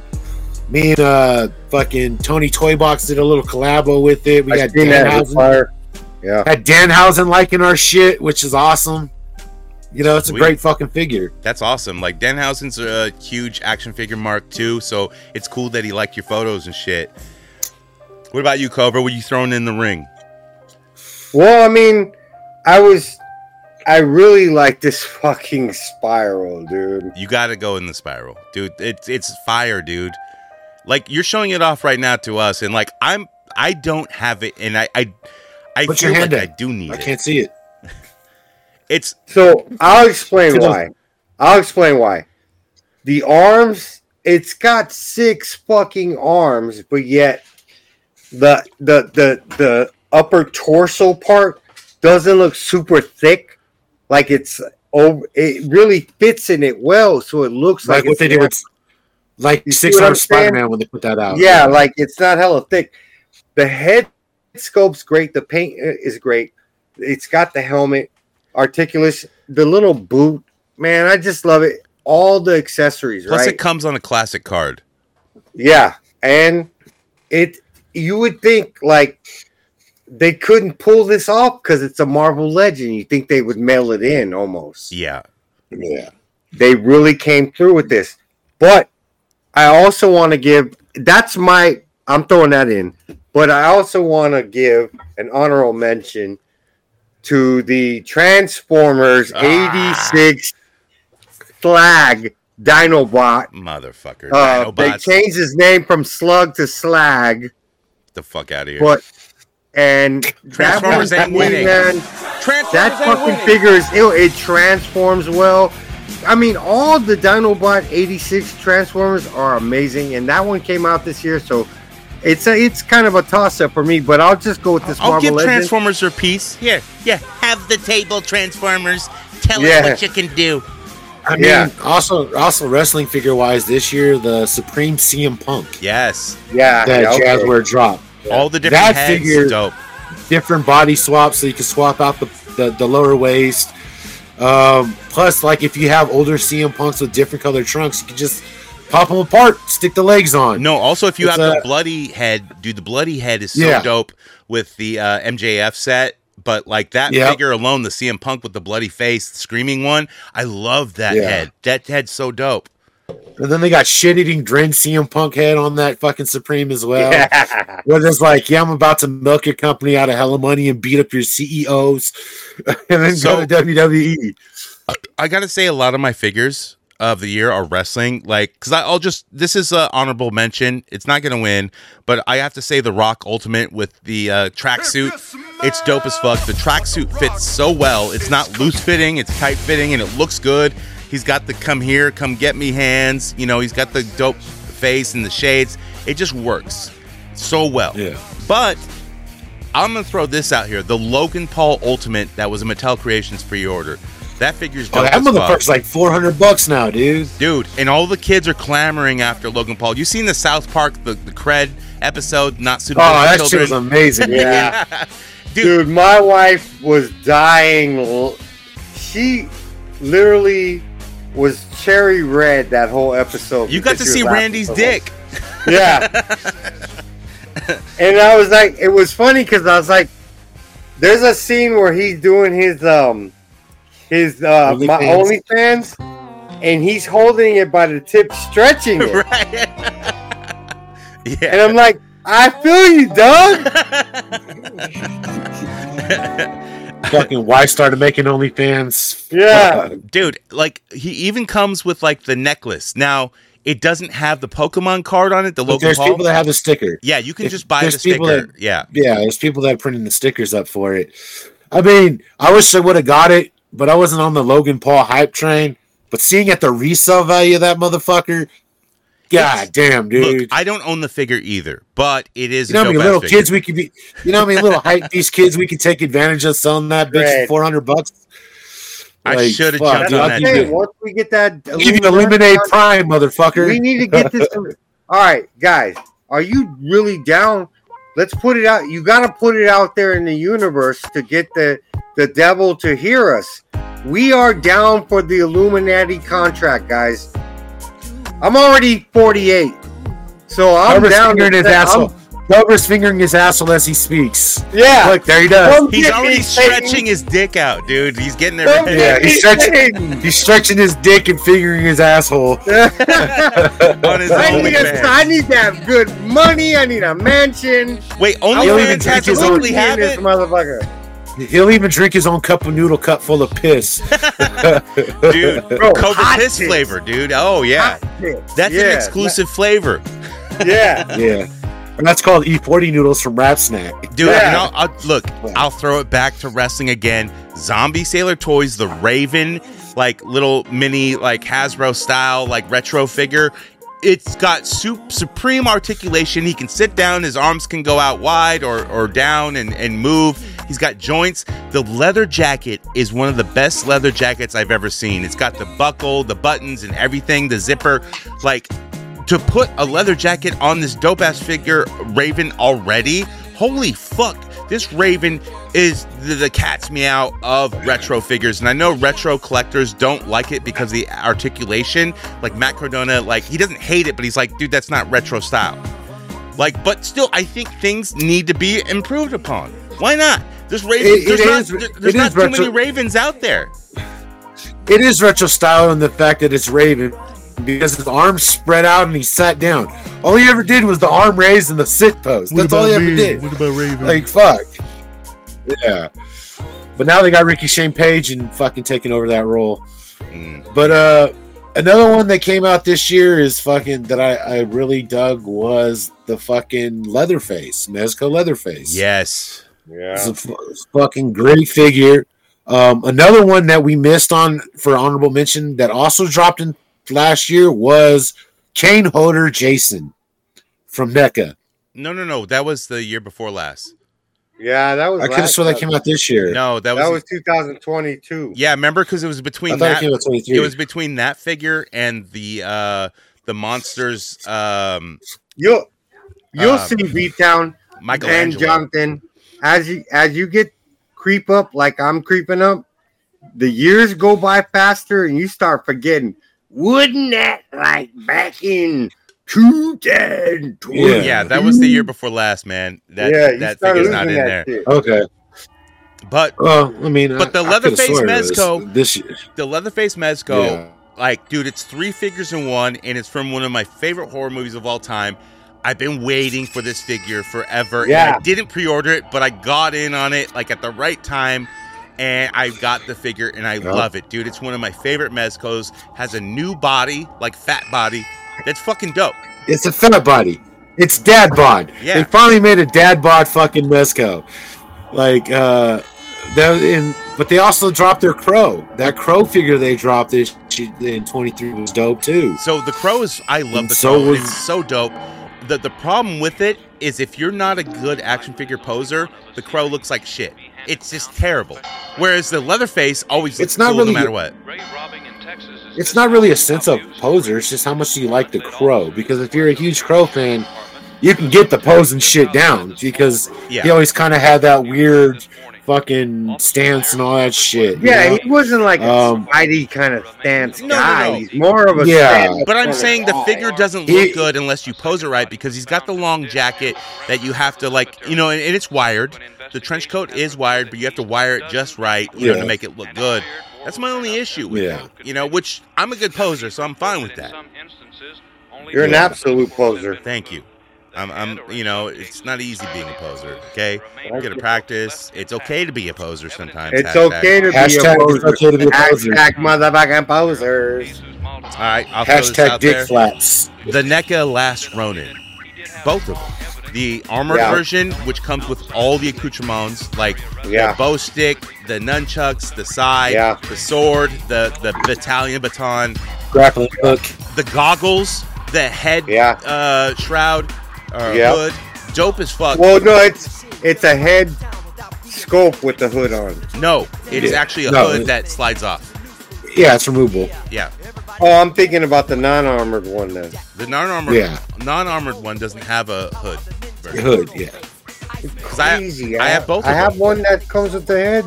Me and uh, fucking Tony Toybox did a little collabo with it. We I got seen that with Danhausen, fire. Yeah, had Danhausen liking our shit, which is awesome. You know, it's a great fucking figure. That's awesome. Like Danhausen's a huge action figure mark too, so it's cool that he liked your photos and shit. What about you, Cobra? Were you throwing in the ring? Well, I mean, I was, I really like this [laughs] fucking spiral, dude. You got to go in the spiral, dude. It's it's fire, dude. Like you're showing it off right now to us, and like I'm, I don't have it, and I, I, I Put feel your hand like I do need I it. can't see it. [laughs] It's So I'll explain It doesn't- why. I'll explain why. The arms, it's got six fucking arms, but yet the the the the upper torso part doesn't look super thick. Like it's over it really fits in it well, so it looks Like, like, what it's they did with like six what arm? Spider Man when they put that out. Yeah, like it's not hella thick. The head sculpt's great. The paint uh, is great. It's got the helmet, articulation, the little boot. Man, I just love it. All the accessories, plus right? it comes on a classic card. yeah, and it. You would think like they couldn't pull this off because it's a Marvel Legend. You think they would mail it in almost. Yeah, yeah. they really came through with this. But I also want to give that's my I'm throwing that in. But I also want to give an honorable mention to the Transformers Ah. 86 Slag Dinobot. motherfucker. Uh, they changed his name from Slug to Slag, the fuck out of here. but and Transformers that, ain't winning. man, Transformers that fucking figure is ill. It transforms well. I mean, all the Dinobot 86 Transformers are amazing, and that one came out this year, so it's a, it's kind of a toss up for me. But I'll just go with this I'll Marvel give Legend. Transformers their piece. Here, yeah, have the table, Transformers. Tell Yeah. us what you can do. I mean, Yeah. also, also wrestling figure wise, this year the Supreme CM Punk Yes, yeah, that yeah, okay. Jazzware dropped. all the different That heads, figure- dope. Different body swaps, so you can swap out the the, the lower waist. Um, plus, like if you have older CM Punks with different colored trunks, you can just pop them apart, stick the legs on. No, also if you It's have the bloody head, dude, the bloody head is so Yeah. dope with the uh, MJF set. But like that Yep. figure alone, the CM Punk with the bloody face, screaming one, I love that Yeah. head. That head's so dope. And then they got shit eating Dren CM Punk head on that fucking Supreme as well. Yeah. Where it's like, yeah, I'm about to milk your company out of hella money and beat up your CEOs, [laughs] and then So- go to. WWE. I gotta say, a lot of my figures of the year are wrestling. Like, cause I'll just this is an honorable mention. It's not gonna win, but I have to say the Rock Ultimate with the uh, tracksuit. It's dope as fuck. The tracksuit fits so well. It's not loose fitting. It's tight fitting, and it looks good. He's got the come here, come get me hands. You know, he's got the dope face and the shades. It just works so well. Yeah. But I'm gonna throw this out here: the Logan Paul Ultimate that was a Mattel Creations pre-order. That figure's Oh, dope that as fuck. motherfucker's like 400 bucks now, dude. Dude, and all the kids are clamoring after Logan Paul. You seen the South Park, the, the Cred episode, not suitable Oh, for children. Oh, that shit was amazing. [laughs] Yeah. Dude, Dude, my wife was dying. She literally was cherry red that whole episode. you got to see Randy's dick. Yeah. [laughs] and I was like, it was funny because I was like, there's a scene where he's doing his um his uh my OnlyFans. OnlyFans, and he's holding it by the tip, stretching it, [laughs] right? [laughs] and. I'm like, I feel you, Doug. Fucking wife started making OnlyFans. Yeah. Dude, like he even comes with like the necklace. Now, it doesn't have the Pokemon card on it, the But Logan there's Paul. people that have the sticker. yeah, you can if just buy the there's people sticker. that- yeah. Yeah, there's people that are printing the stickers up for it. I mean, I wish I would have got it, but I wasn't on the Logan Paul hype train. But seeing at the resale value of that motherfucker, god damn, dude. Look, I don't own the figure either, but it is you know a how many little figure. kids we could be? You know how many little hype these kids we could take advantage of selling that bitch Right. for four hundred bucks? I shoulda fuck, jumped dude, on that give Hey, once we get that, give you Eliminate Prime, motherfucker. We need to get this. [laughs] All right, guys, are you really down? Let's put it out. You got to put it out there in the universe to get the the devil to hear us. We are down for the Illuminati contract, guys. I'm already 48, so I'm Glover's down. fingering to his asshole. I'm- fingering his asshole as he speaks. yeah, Look, there he does. Come He's get already me, Satan. stretching his dick out, dude. He's getting there. Come ready. Yeah, he's stretching- He's stretching his dick and fingering his asshole. [laughs] on his I need, a, OnlyFans. I need to have good money. I need a mansion. Wait, I'll even OnlyFans drink has his a own weekly this motherfucker. He'll even drink his own cup of noodle cup full of piss. [laughs] dude. [laughs] Bro, Cobra hot piss tits. flavor, dude. Oh yeah, that's Yeah. an exclusive flavor. Yeah. [laughs] Yeah. And that's called E40 noodles from Rap Snack. Dude, Yeah. you know, I'll, look, I'll throw it back to wrestling again. Zombie Sailor Toys, the Raven, like little mini, like Hasbro style, like retro figure. It's got sup- supreme articulation. He can sit down, his arms can go out wide or, or down and, and move. He's got joints. The leather jacket is one of the best leather jackets I've ever seen. It's got the buckle, the buttons, and everything, the zipper. Like, to put a leather jacket on this dope ass figure Raven already. Holy fuck. This Raven is the, the cat's meow of retro figures. And I know retro collectors don't like it because of the articulation. Like Matt Cardona, like he doesn't hate it, but he's like, dude, that's not retro style. Like, but still, I think things need to be improved upon. Why not? There's Raven, It- it there's not, is- there- there's not too retro- many Ravens out there. It is retro style in the fact that it's Raven because his arms spread out and he sat down. All he ever did was the arm raised and the sit pose. That's all he ever did. What about Raven? Like fuck. Yeah. But now they got Ricky Shane Page and fucking taking over that role. Mm. But uh another one that came out this year is fucking that I, I really dug was the fucking Leatherface, Mezco Leatherface. yes. It's a f- fucking great figure. Um, another one that we missed on for honorable mention that also dropped in last year was Kane Hodder Jason from NECA. No, no, no. That was the year before last. Yeah, that was. I could have sworn that came out this year. No, that was, That was 2022. yeah. Remember, because it was I between thought it that. came out It was between that figure and the uh the monsters. Um, You'll you'll Um, see B Town and Michelangelo. Jonathan as you as you get creep up like I'm creeping up. The years go by faster, and you start forgetting. Wouldn't that like back in 2020? Yeah. Yeah, that was the year before last, man. That yeah, you that start figure's not losing in that there. shit. Okay. But Well, I mean, But I- the I could've Leatherface sworn it was Mezco- this year. the Leatherface Mezco, Yeah. like, dude, it's three figures in one, and it's from one of my favorite horror movies of all time. I've been waiting for this figure forever. and Yeah. I didn't pre-order it, but I got in on it like at the right time. And I got the figure and I Yeah. love it, dude. It's one of my favorite Mezcos. Has a new body, like fat body. That's fucking dope. It's a fat body. It's dad bod. Yeah. They finally made a dad bod fucking Mezco. Like uh that in but they also dropped their crow. That crow figure they dropped this in 23 was dope too. So the crow is I love And the so crow. was- it's so dope. The the problem with it is if you're not a good action figure poser, the crow looks like shit. It's just terrible. Whereas the Leatherface always looks It's not cool really- no matter what. It's not really a sense of poser, it's just how much do you like the crow. Because if you're a huge crow fan, you can get the posing shit down because Yeah. he always kind of had that weird fucking stance and all that shit. Yeah, know? he wasn't like a Um, Spidey kind of stance No, no, guy. no. He's more of a Yeah. stand-up But I'm saying the figure doesn't He- look good unless you pose it right because he's got the long jacket that you have to like, you know, and, and it's wired. The trench coat is wired, but you have to wire it just right, you know, to make it look good. That's my only issue with Yeah. it. You know, which I'm a good poser, so I'm fine with that. You're an absolute poser. Thank you. I'm, I'm, you know, it's not easy being a poser. Okay, you got to practice. It's okay to be a poser sometimes. It's hashtag. okay to be a Hashtag it's poser. okay to be a poser. Hashtag motherfucking posers. All right, I'll throw this Hashtag out dick there. flaps. The NECA Last Ronin, both of them. The armored Yeah. version, which comes with all the accoutrements, like Yeah. the bow stick, the nunchucks, the side, Yeah. the sword, the the battalion baton, Grappling hook. the goggles, the head Yeah. uh, shroud, uh, Yeah. hood. Dope as fuck. Well, no, it's it's a head scope with the hood on. no, it is Yeah. actually a No, hood that slides off. Yeah, it's removable. Yeah. Oh, I'm thinking about the non-armored one then. The non-armored Yeah. non-armored one doesn't have a hood. Hood, yeah. 'Cause I, Crazy. I have both. I have them. one that comes with the head.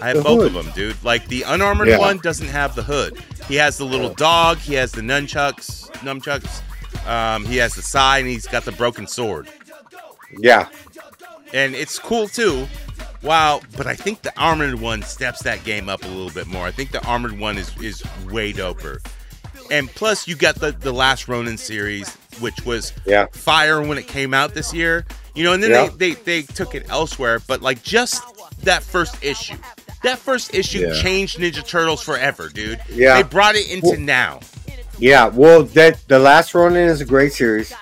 I have both hood. of them, dude. Like the unarmored Yeah. one doesn't have the hood. He has the little dog. He has the nunchucks. Nunchucks. Um, he has the side, and he's got the broken sword. Yeah. And it's cool too. Wow, but I think the armored one steps that game up a little bit more. I think the armored one is is way doper. And plus, you got the the last Ronin series, which was Yeah. fire when it came out this year. You know, and then Yeah. they, they they took it elsewhere. But like just that first issue, that first issue Yeah. changed Ninja Turtles forever, dude. Yeah. they brought it into Well- now. Yeah. Well, that the last Ronin is a great series.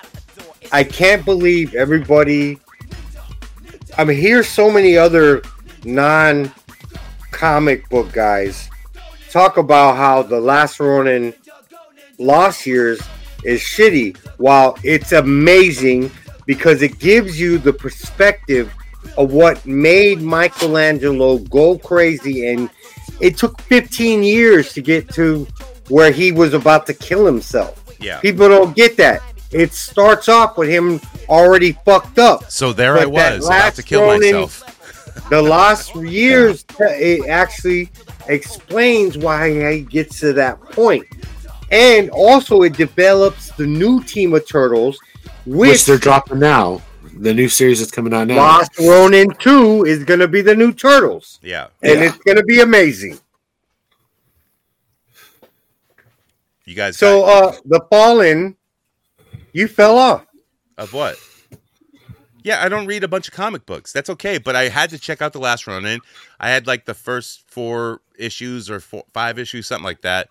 I can't believe everybody. I mean, here's so many other non comic book guys talk about how the last Ronin Lost Years is shitty, while it's amazing because it gives you the perspective of what made Michelangelo go crazy. And it took 15 years to get to where he was about to kill himself. Yeah. People don't get that. It starts off with him already fucked up. So there I was about to kill myself. [laughs] The last [laughs] years, it actually explains why he gets to that point. And also, it develops the new team of turtles, which which, they're dropping now. The new series that's coming out now. Last Ronin 2 is going to be the new turtles. Yeah. And Yeah. it's going to be amazing. You guys So, got- uh, the Fallen, you fell off. of what? Yeah, I don't read a bunch of comic books. That's okay, but I had to check out the last Ronin. I had like the first four issues or four, five issues, something like that.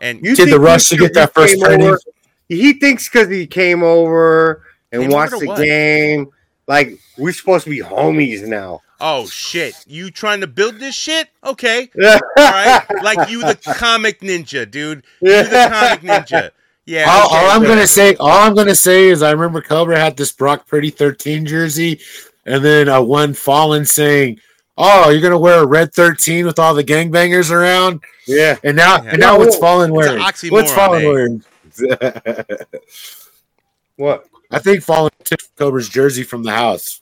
And You Did the rush to get that he first came training? over- He thinks because he came over and Came watched to the what? game, like we're supposed to be homies now. oh shit, you trying to build this shit? Okay, Yeah. [laughs] all right. Like you, the comic ninja, dude. You, the comic ninja. Yeah. all, okay, all I'm whatever. gonna say, all I'm gonna say is, I remember Cobra had this Brock Purdy 13 jersey, and then uh, one Fallen saying, "Oh, you're gonna wear a red 13 with all the gangbangers around," yeah. and now, Yeah. and now what's No, Fallen it's an wearing? oxymoron, What's Fallen eh? wearing? [laughs] What? I think Fallen took Cobra's jersey from the house.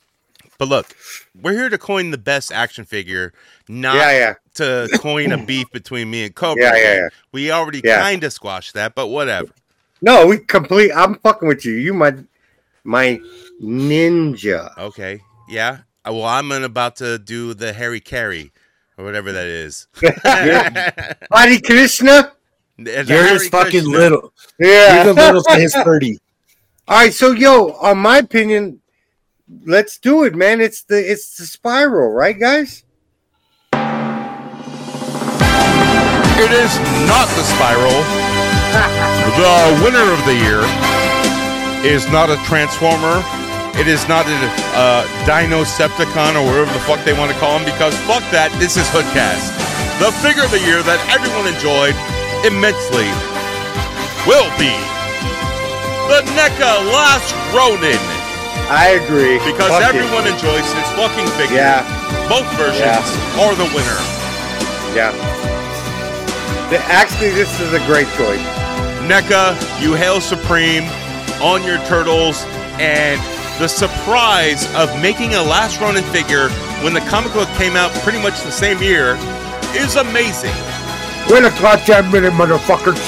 But look, we're here to coin the best action figure, not Yeah, yeah. to coin a beef between me and Cobra. Yeah, yeah, yeah. We already Yeah. kind of squashed that, but whatever. No, we complete. I'm fucking with you. You my my ninja. Okay. Yeah. Well, I'm about to do the Harry Carey or whatever that is. [laughs] Hare Krishna. The You're Hare his fucking Krishna. little. Yeah. You're the little to his 30. [laughs] All right, so yo, on my opinion, let's do it, man. It's the it's the spiral, right, guys? It is not the spiral. [laughs] the winner of the year is not a transformer. It is not a uh, Dinocepticon or whatever the fuck they want to call him because fuck that. This is Hoodcast. The figure of the year that everyone enjoyed immensely will be the NECA Last Ronin I agree. because Fuck it. everyone enjoys this fucking figure. Yeah, Both versions Yeah. are the winner. yeah. The- actually, this is a great choice. NECA, you hail supreme on your turtles, and the surprise of making a Last Ronin figure when the comic book came out pretty much the same year is amazing. Wait a goddamn minute, motherfuckers.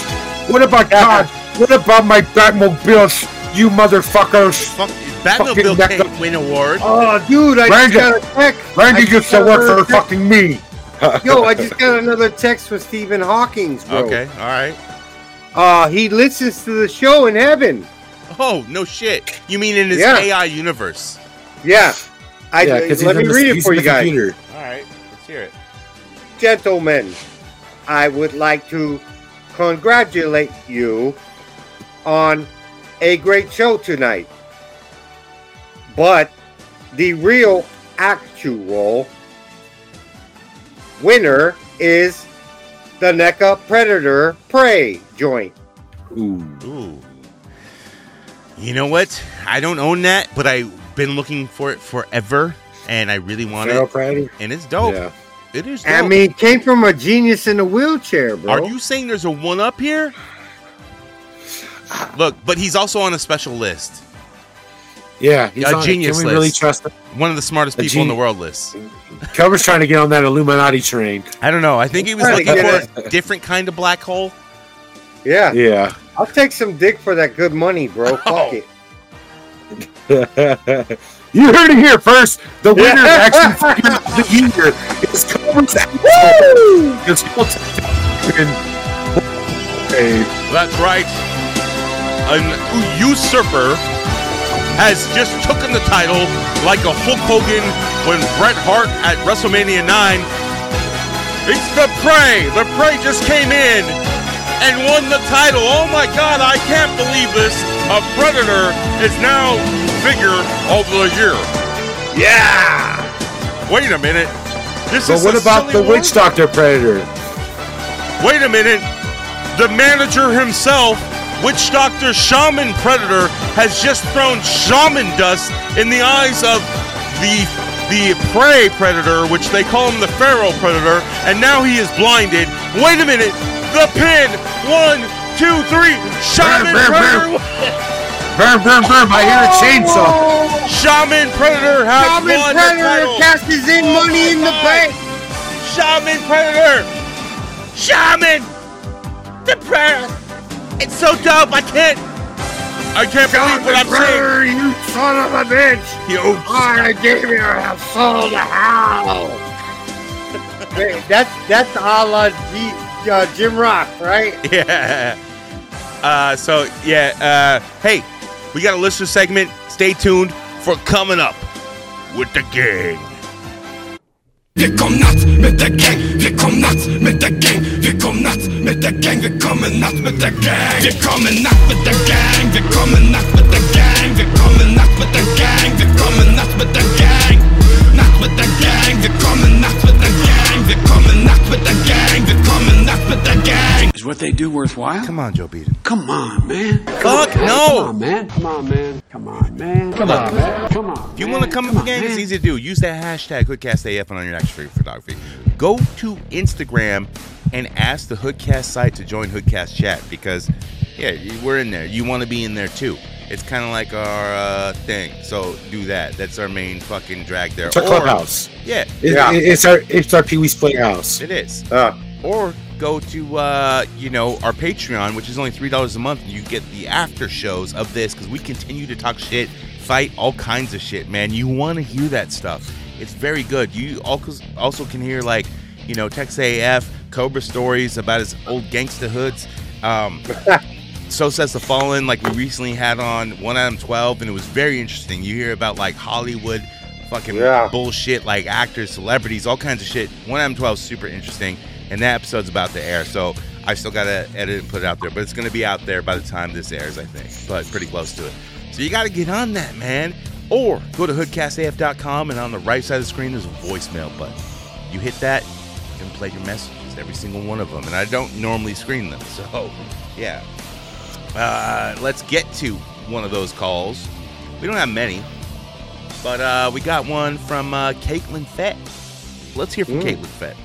What about God? What about my Batmobiles, you motherfuckers? Fuck, Batmobile can't win award. Oh, dude, I Randy- just got a text. Randy I used to got work for text. fucking me. [laughs] Yo, I just got another text from Stephen Hawking's, bro. Okay, all right. Uh, he listens to the show in heaven. Oh no shit! You mean in his Yeah. AI universe? Yeah. I, yeah, let me read it for you guys. All right, let's hear it. Gentlemen, I would like to congratulate you on a great show tonight. But the real actual winner is the NECA Predator Prey joint. Ooh. You know what? I don't own that, but I've been looking for it forever, and I really want Feral it, Predator? and it's dope. Yeah. It is dope. I mean, it came from a genius in a wheelchair, bro. Are you saying there's a one up here? Look, but he's also on a special list. Yeah, he's A on it. genius Can we really list. trust him? One of the smartest A people in the world list. Cover's trying to get on that Illuminati train. I don't know. I think he was Trying looking for a different kind of black hole. Yeah, Yeah. I'll take some dick for that good money, bro. Oh. Fuck Oh. it. [laughs] you heard it here first. The winner Yeah. of Action Figure of the Year is Cobra's Woo! Because he'll take. Hey, That's right. An usurper has just taken the title like a Hulk Hogan when Bret Hart at WrestleMania 9. It's the Prey. The Prey just came in and won the title. Oh my God, I can't believe this. A Predator is now figure of the year. Yeah. Wait a minute. This But is what a about the witch doctor predator? Wait a minute. The manager himself, Witch Doctor Shaman Predator, has just thrown shaman dust in the eyes of the the prey predator, which they call him the Pharaoh Predator, and now he is blinded. Wait a minute. The pin. One, two, three. Shaman Burr, burr, Predator. Burn, burn, burn! I hear a chainsaw. Oh! Shaman Predator has Shaman won the Predator title. cashes in Oh money my in the oh bank. Shaman Predator! Shaman! The Predator! It's so dope, I can't. I can't believe what I'm saying. you son of a bitch! You. I gave you a soul to [laughs] hell. that's that's a la G, uh, Jim Rock, right? Yeah. Uh, so, yeah, uh, hey, we got a listener segment. Stay tuned for coming up with the gang. Vi kom natt med the gang, vi kom natt med the gang, vi kom the gang, vi kommer natt med the gang. Vi kommer natt med the gang, vi kommer natt med the gang, vi kommer natt med the gang, vi kommer natt med the gang. Natt med the gang, vi kommer natt med the gang, vi kommer natt med the gang, vi kommer natt med the gang. Is what they do worthwhile? Come on, Joe Beaton. Come on, man. Fuck no. Come no! on, man. Come on, man. Come on, man. Come on, man. Come on. If you want to come up with the gang, it's easy to do. Use that hashtag HoodcastAF on your next free photography. Go to Instagram and ask the Hoodcast site to join Hoodcast chat because, yeah, we're in there. You want to be in there too. It's kind of like our uh, thing. So do that. That's our main fucking drag there. It's our Or- clubhouse. Yeah, It- Yeah. it's our it's our Pee Wee's Playhouse. it is. Uh, Or go to uh, you know our Patreon, which is only three dollars a month, and you get the after shows of this because we continue to talk shit, fight all kinds of shit, man. You want to hear that stuff? It's very good. You also also can hear like you know Tex AF, Cobra stories about his old gangsta hoods. Um, [laughs] so says the fallen like we recently had on one adam 12 and it was very interesting you hear about like hollywood fucking Yeah. bullshit like actors celebrities all kinds of shit one adam 12 is super interesting and that episode's about to air so i still gotta edit and put it out there but it's gonna be out there by the time this airs i think but pretty close to it so you gotta get on that man or go to hoodcastaf.com and on the right side of the screen there's a voicemail button you hit that you can play your messages every single one of them and i don't normally screen them [laughs] so yeah uh, let's get to one of those calls. We don't have many, but uh, we got one from uh, Caitlin Fett. Let's hear from Caitlin Fett.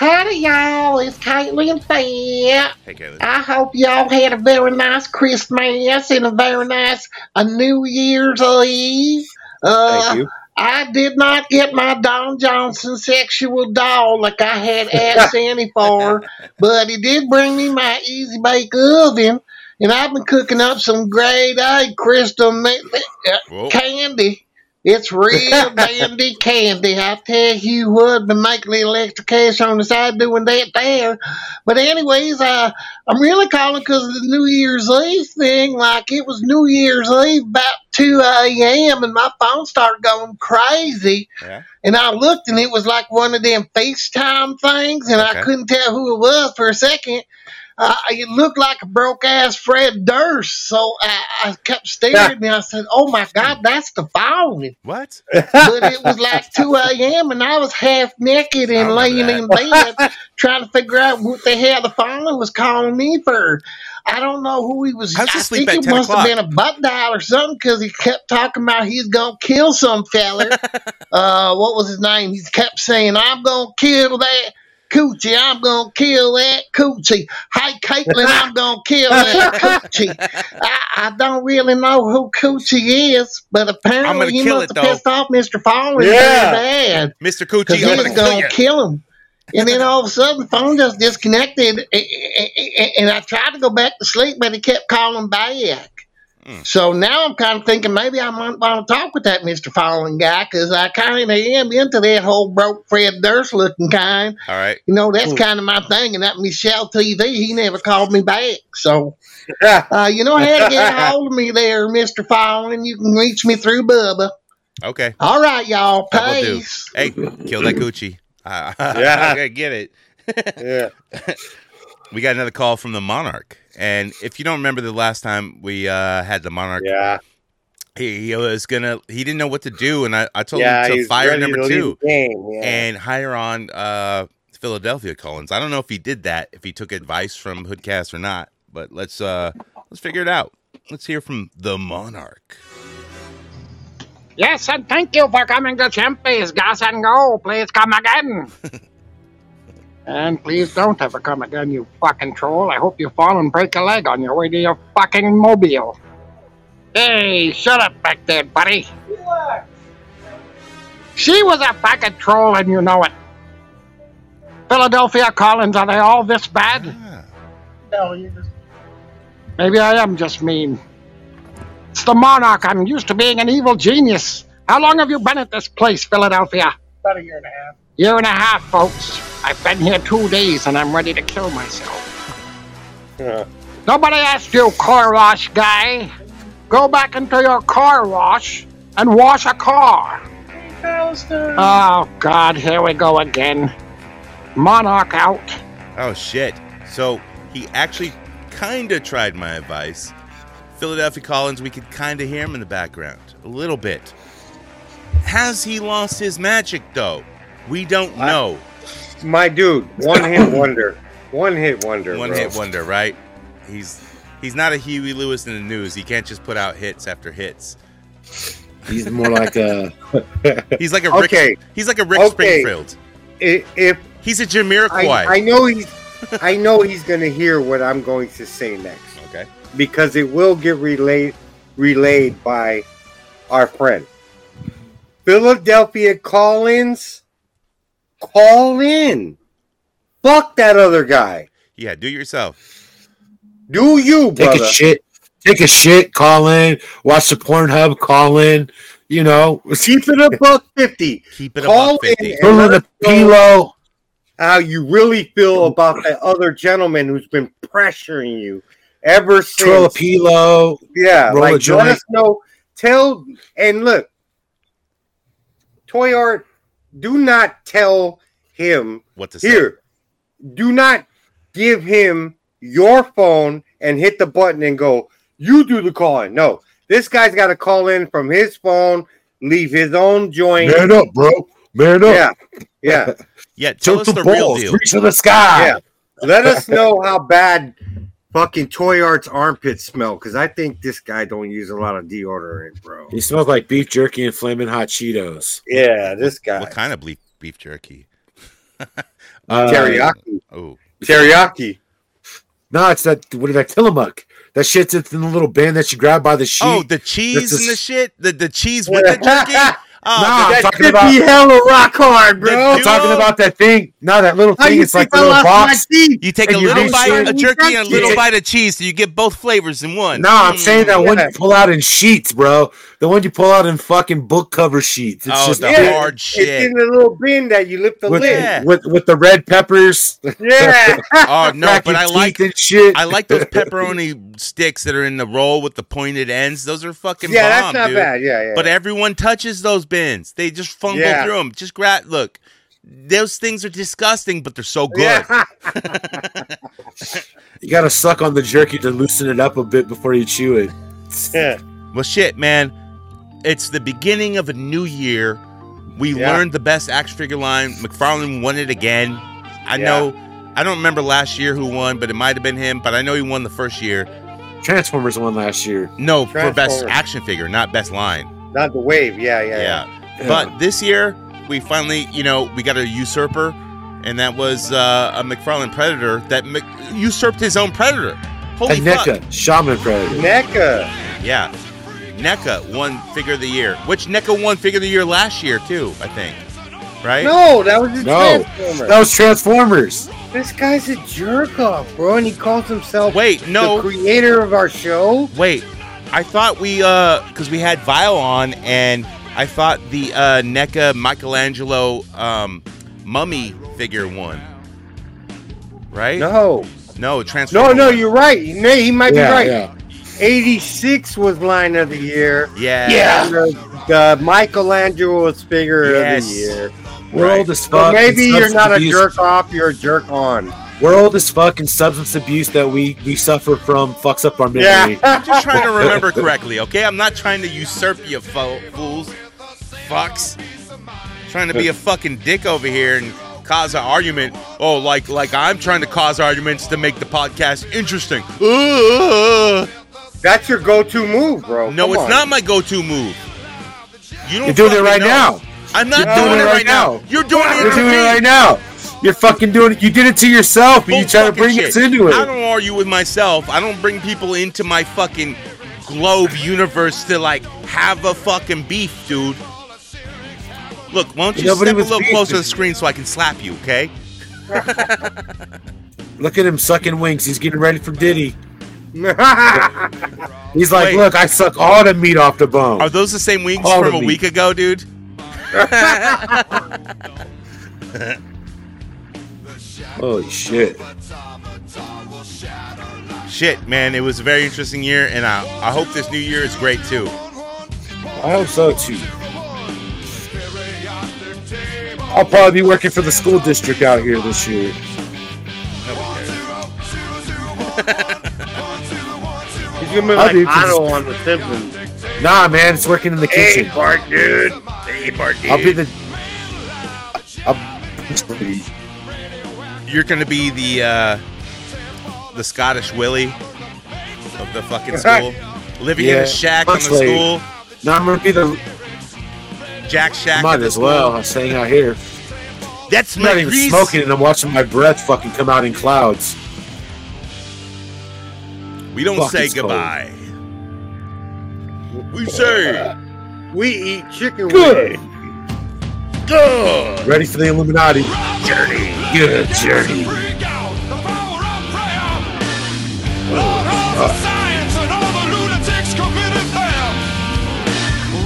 Howdy, y'all. It's Caitlin Fett. Hey, Caitlin. I hope y'all had a very nice Christmas and a very nice uh, New Year's Eve. Uh, thank you. I did not get my Don Johnson sexual doll like I had asked [laughs] Sandy for, but he did bring me my Easy Bake Oven, and I've been cooking up some grade A crystal uh, candy. It's real dandy candy. I tell you what, been making a little extra cash on the side doing that there. But anyways, uh, I'm really calling because of the New Year's Eve thing. Like it was New Year's Eve about 2 a.m. and my phone started going crazy. Yeah. And I looked and it was like one of them FaceTime things and Okay. I couldn't tell who it was for a second. Uh, it looked like a broke ass Fred Durst. So I, I kept staring and I said, Oh my God, that's the phone What? but it was like 2 a.m. and I was half naked and laying in bed trying to figure out what the hell the father was calling me for. I don't know who he was. I think at it 10 must have been a butt dial or something because he kept talking about he's going to kill some feller. [laughs] uh, what was his name? He kept saying, I'm going to kill that. Coochie, I'm gonna kill that coochie. Hey, Caitlin, I'm [laughs] gonna kill that coochie. I, I don't really know who Coochie is, but apparently he must it, have though. pissed off Mr. Fowler Yeah. yeah. bad Mr. because Coochie, he I'm was gonna kill gonna you. kill him. And then all of a sudden, the phone just disconnected, and I tried to go back to sleep, but he kept calling back. Hmm. So now I'm kind of thinking maybe I might want to talk with that Mr. Fallen guy because I kind of am into that whole broke Fred Durst looking kind. All right. You know, that's kind of my thing. And that Michelle TV, he never called me back. So, [laughs] uh, you know how to get a hold of me there, Mr. Fallen. You can reach me through Bubba. Okay. All right, y'all. That will do. Peace. Hey, kill that Gucci. [laughs] [laughs] Uh, Yeah. I get it. yeah. we got another call from the Monarch, and if you don't remember the last time we uh, had the Monarch, Yeah. he, he was gonna he didn't know what to do, and I, I told Yeah, him to fire number to two game, yeah. and hire on uh, Philadelphia Collins. I don't know if he did that, if he took advice from Hoodcast or not, but let's uh let's figure it out. Let's hear from the Monarch. Yes, and thank you for coming to Chimpy's Gas and Go. Please come again. [laughs] and please don't ever come again, you fucking troll. I hope you fall and break a leg on your way to your fucking mobile. Hey, shut up back there, buddy. Relax. She was a fucking troll and you know it. Philadelphia Collins, are they all this bad? No, you just Maybe I am just mean. It's the monarch. I'm used to being an evil genius. How long have you been at this place, Philadelphia? about a year and a half. Year and a half, folks. I've been here two days and I'm ready to kill myself. Nobody asked you, car wash guy. Go back into your car wash and wash a car. Oh, God, here we go again. Monarch out. Oh shit! So he actually kind of tried my advice. Philadelphia Collins, we could kind of hear him in the background a little bit. Has he lost his magic though? We don't know. My dude, one hit [coughs] wonder. One hit wonder. One bro. hit wonder, right? He's he's not a Huey Lewis in the news. He can't just put out hits after hits. He's more like a. [laughs] He's like a Rick. Okay. He's like a Rick Okay. Springfield. I- If He's a Jamiroquai. I, I know he's, I know he's gonna hear what I'm going to say next. Okay. Because it will get relayed relayed by our friend. Philadelphia Collins, call in. Fuck that other guy. Yeah, do yourself. Do you, Take a shit. Take a shit. Call in. Watch the Pornhub. Call in. You know, Keep it a buck fifty. Keep it a Call buck fifty. and in the pillow. How you really feel about that other gentleman who's been pressuring you ever since? Twirl a pillow. Yeah, roll a like let us know. Tell and look, Toy Art. Do not tell him What to say? here. Do not give him your phone and hit the button and go. You do the calling. No, this guy's got to call in from his phone. Leave his own joint. Man up, bro. Man up. Yeah, yeah. [laughs] Yeah, tell Tilt us the the real balls. deal. Reach for the sky. Yeah. Let us know how bad fucking Toy Art's armpit smell because I think this guy don't use a lot of deodorant, bro. He smells like beef jerky and flaming hot Cheetos. Yeah, this guy. What kind of beef beef jerky? [laughs] Uh, Teriyaki. Oh, Teriyaki. No, it's that. What is that? Tillamook. That shit's in the little bin that you grab by the sheet. oh, the cheese This and the shit. The the cheese with the jerky. [laughs] Oh, Nah, the- I'm That talking about- be hella rock hard, bro. I'm talking about that thing. No, that little thing. you It's like a little box. you take a little bite in- of jerky and a little Yeah. bite of cheese, so you get both flavors in one. No, I'm saying that one Yeah. you pull out in sheets, bro. The one you pull out in fucking book cover sheets. It's Oh, just the big hard It's in the little bin that you lift the with, lid. Yeah. with with the red peppers. Yeah. [laughs] Oh no, but I like and shit. I like those [laughs] pepperoni sticks that are in the roll with the pointed ends. Those are fucking yeah, bomb, that's not dude. bad. Yeah, yeah. But everyone touches those bins. They just fumble Yeah. through them. Just grab. Look, those things are disgusting, but they're so good. Yeah. [laughs] you gotta suck on the jerky to loosen it up a bit before you chew it. yeah. Well, shit, man. It's the beginning of a new year. We Yeah. learned the best action figure line. McFarlane won it again. I Yeah. know. I don't remember last year who won, but it might have been him. But I know he won the first year. Transformers won last year. No, for best action figure, not best line. Not the wave. Yeah, yeah, yeah. Yeah. But this year, we finally, you know, we got a usurper, and that was uh, a McFarlane Predator that Mc- usurped his own Predator. Holy And fuck! NECA, Shaman Predator. NECA. Yeah. NECA won Figure of the Year, which NECA won Figure of the Year last year too, I think. Right? No, that was a No, Transformer. that was Transformers. This guy's a jerk off, bro, and he calls himself Wait, no. the creator of our show. Wait, I thought we uh, because we had Vile on, and I thought the uh, NECA Michelangelo um, mummy figure won. Right? No, No, no, no, you're right. He he might Yeah, be right. yeah. 86 was line of the year. Yeah. Yeah. the, the Michelangelo figure Yes. of the year. We're Right. old as fuck. Well, and maybe you're not a abuse- jerk off, you're a jerk on. We're old as fuck, and substance abuse that we we suffer from fucks up our memory. Yeah, [laughs] I'm just trying to remember correctly, okay? I'm not trying to usurp you fo- fools. Fucks. Trying to be a fucking dick over here and cause an argument. Oh, like like I'm trying to cause arguments to make the podcast interesting. Uh, That's your go-to move, bro. no, Come it's on. not my go-to move. You don't You're doing it right know. now. I'm not You're doing, it right now. You're doing it You're doing it right now. You're fucking doing it. You did it to yourself, and you try to bring shit. us into it. I don't argue with myself. I don't bring people into my fucking globe universe to like have a fucking beef, dude. Look, why don't you Nobody step a little closer to the screen so I can slap you, okay? [laughs] Look at him sucking wings. He's getting ready for Diddy. [laughs] He's like, Wait. look, I suck all the meat off the bone. Are those the same wings All from a meat. week ago, dude? [laughs] Holy shit. Shit, man, it was a very interesting year, and I, I hope this new year is great too. I hope so too. I'll probably be working for the school district out here this year. [laughs] He's gonna be I'll like do it 'cause Otto on The Simpsons. Nah, man, it's working in the kitchen. Hey. Bart, dude. Hey, Bart, dude. I'll be the. I'll, You're gonna be the uh, the Scottish Willie of the fucking school, living in a shack on the school. no, I'm gonna be the. Jack Shack. Might as well. I'm staying out here. That's I'm not even grease. smoking, and I'm watching my breath fucking come out in clouds. We don't Fuck, say it's cold. goodbye. We say We eat chicken Good. wings. Good. Ready for the Illuminati? Journey. Good journey. Science and all the lunatics committed there.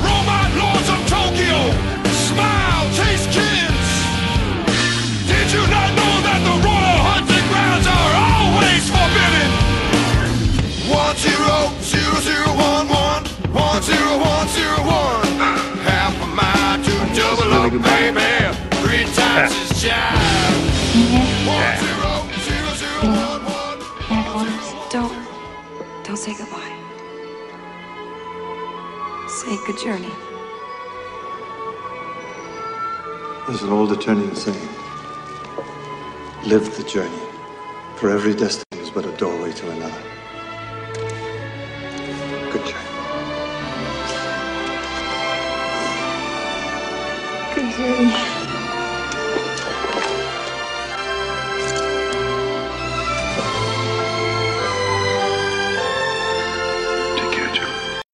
Robot lords of Tokyo, smile, taste kids. Did you not know that the royal hunting grounds are always forbidden? One zero zero zero one one one zero one double up, baby. Three times is jive. One zero zero zero one one. Don't, don't say goodbye. Say good journey. There's an old Eternian saying Live the journey, for every destiny is but a doorway to another. Good journey. Journey.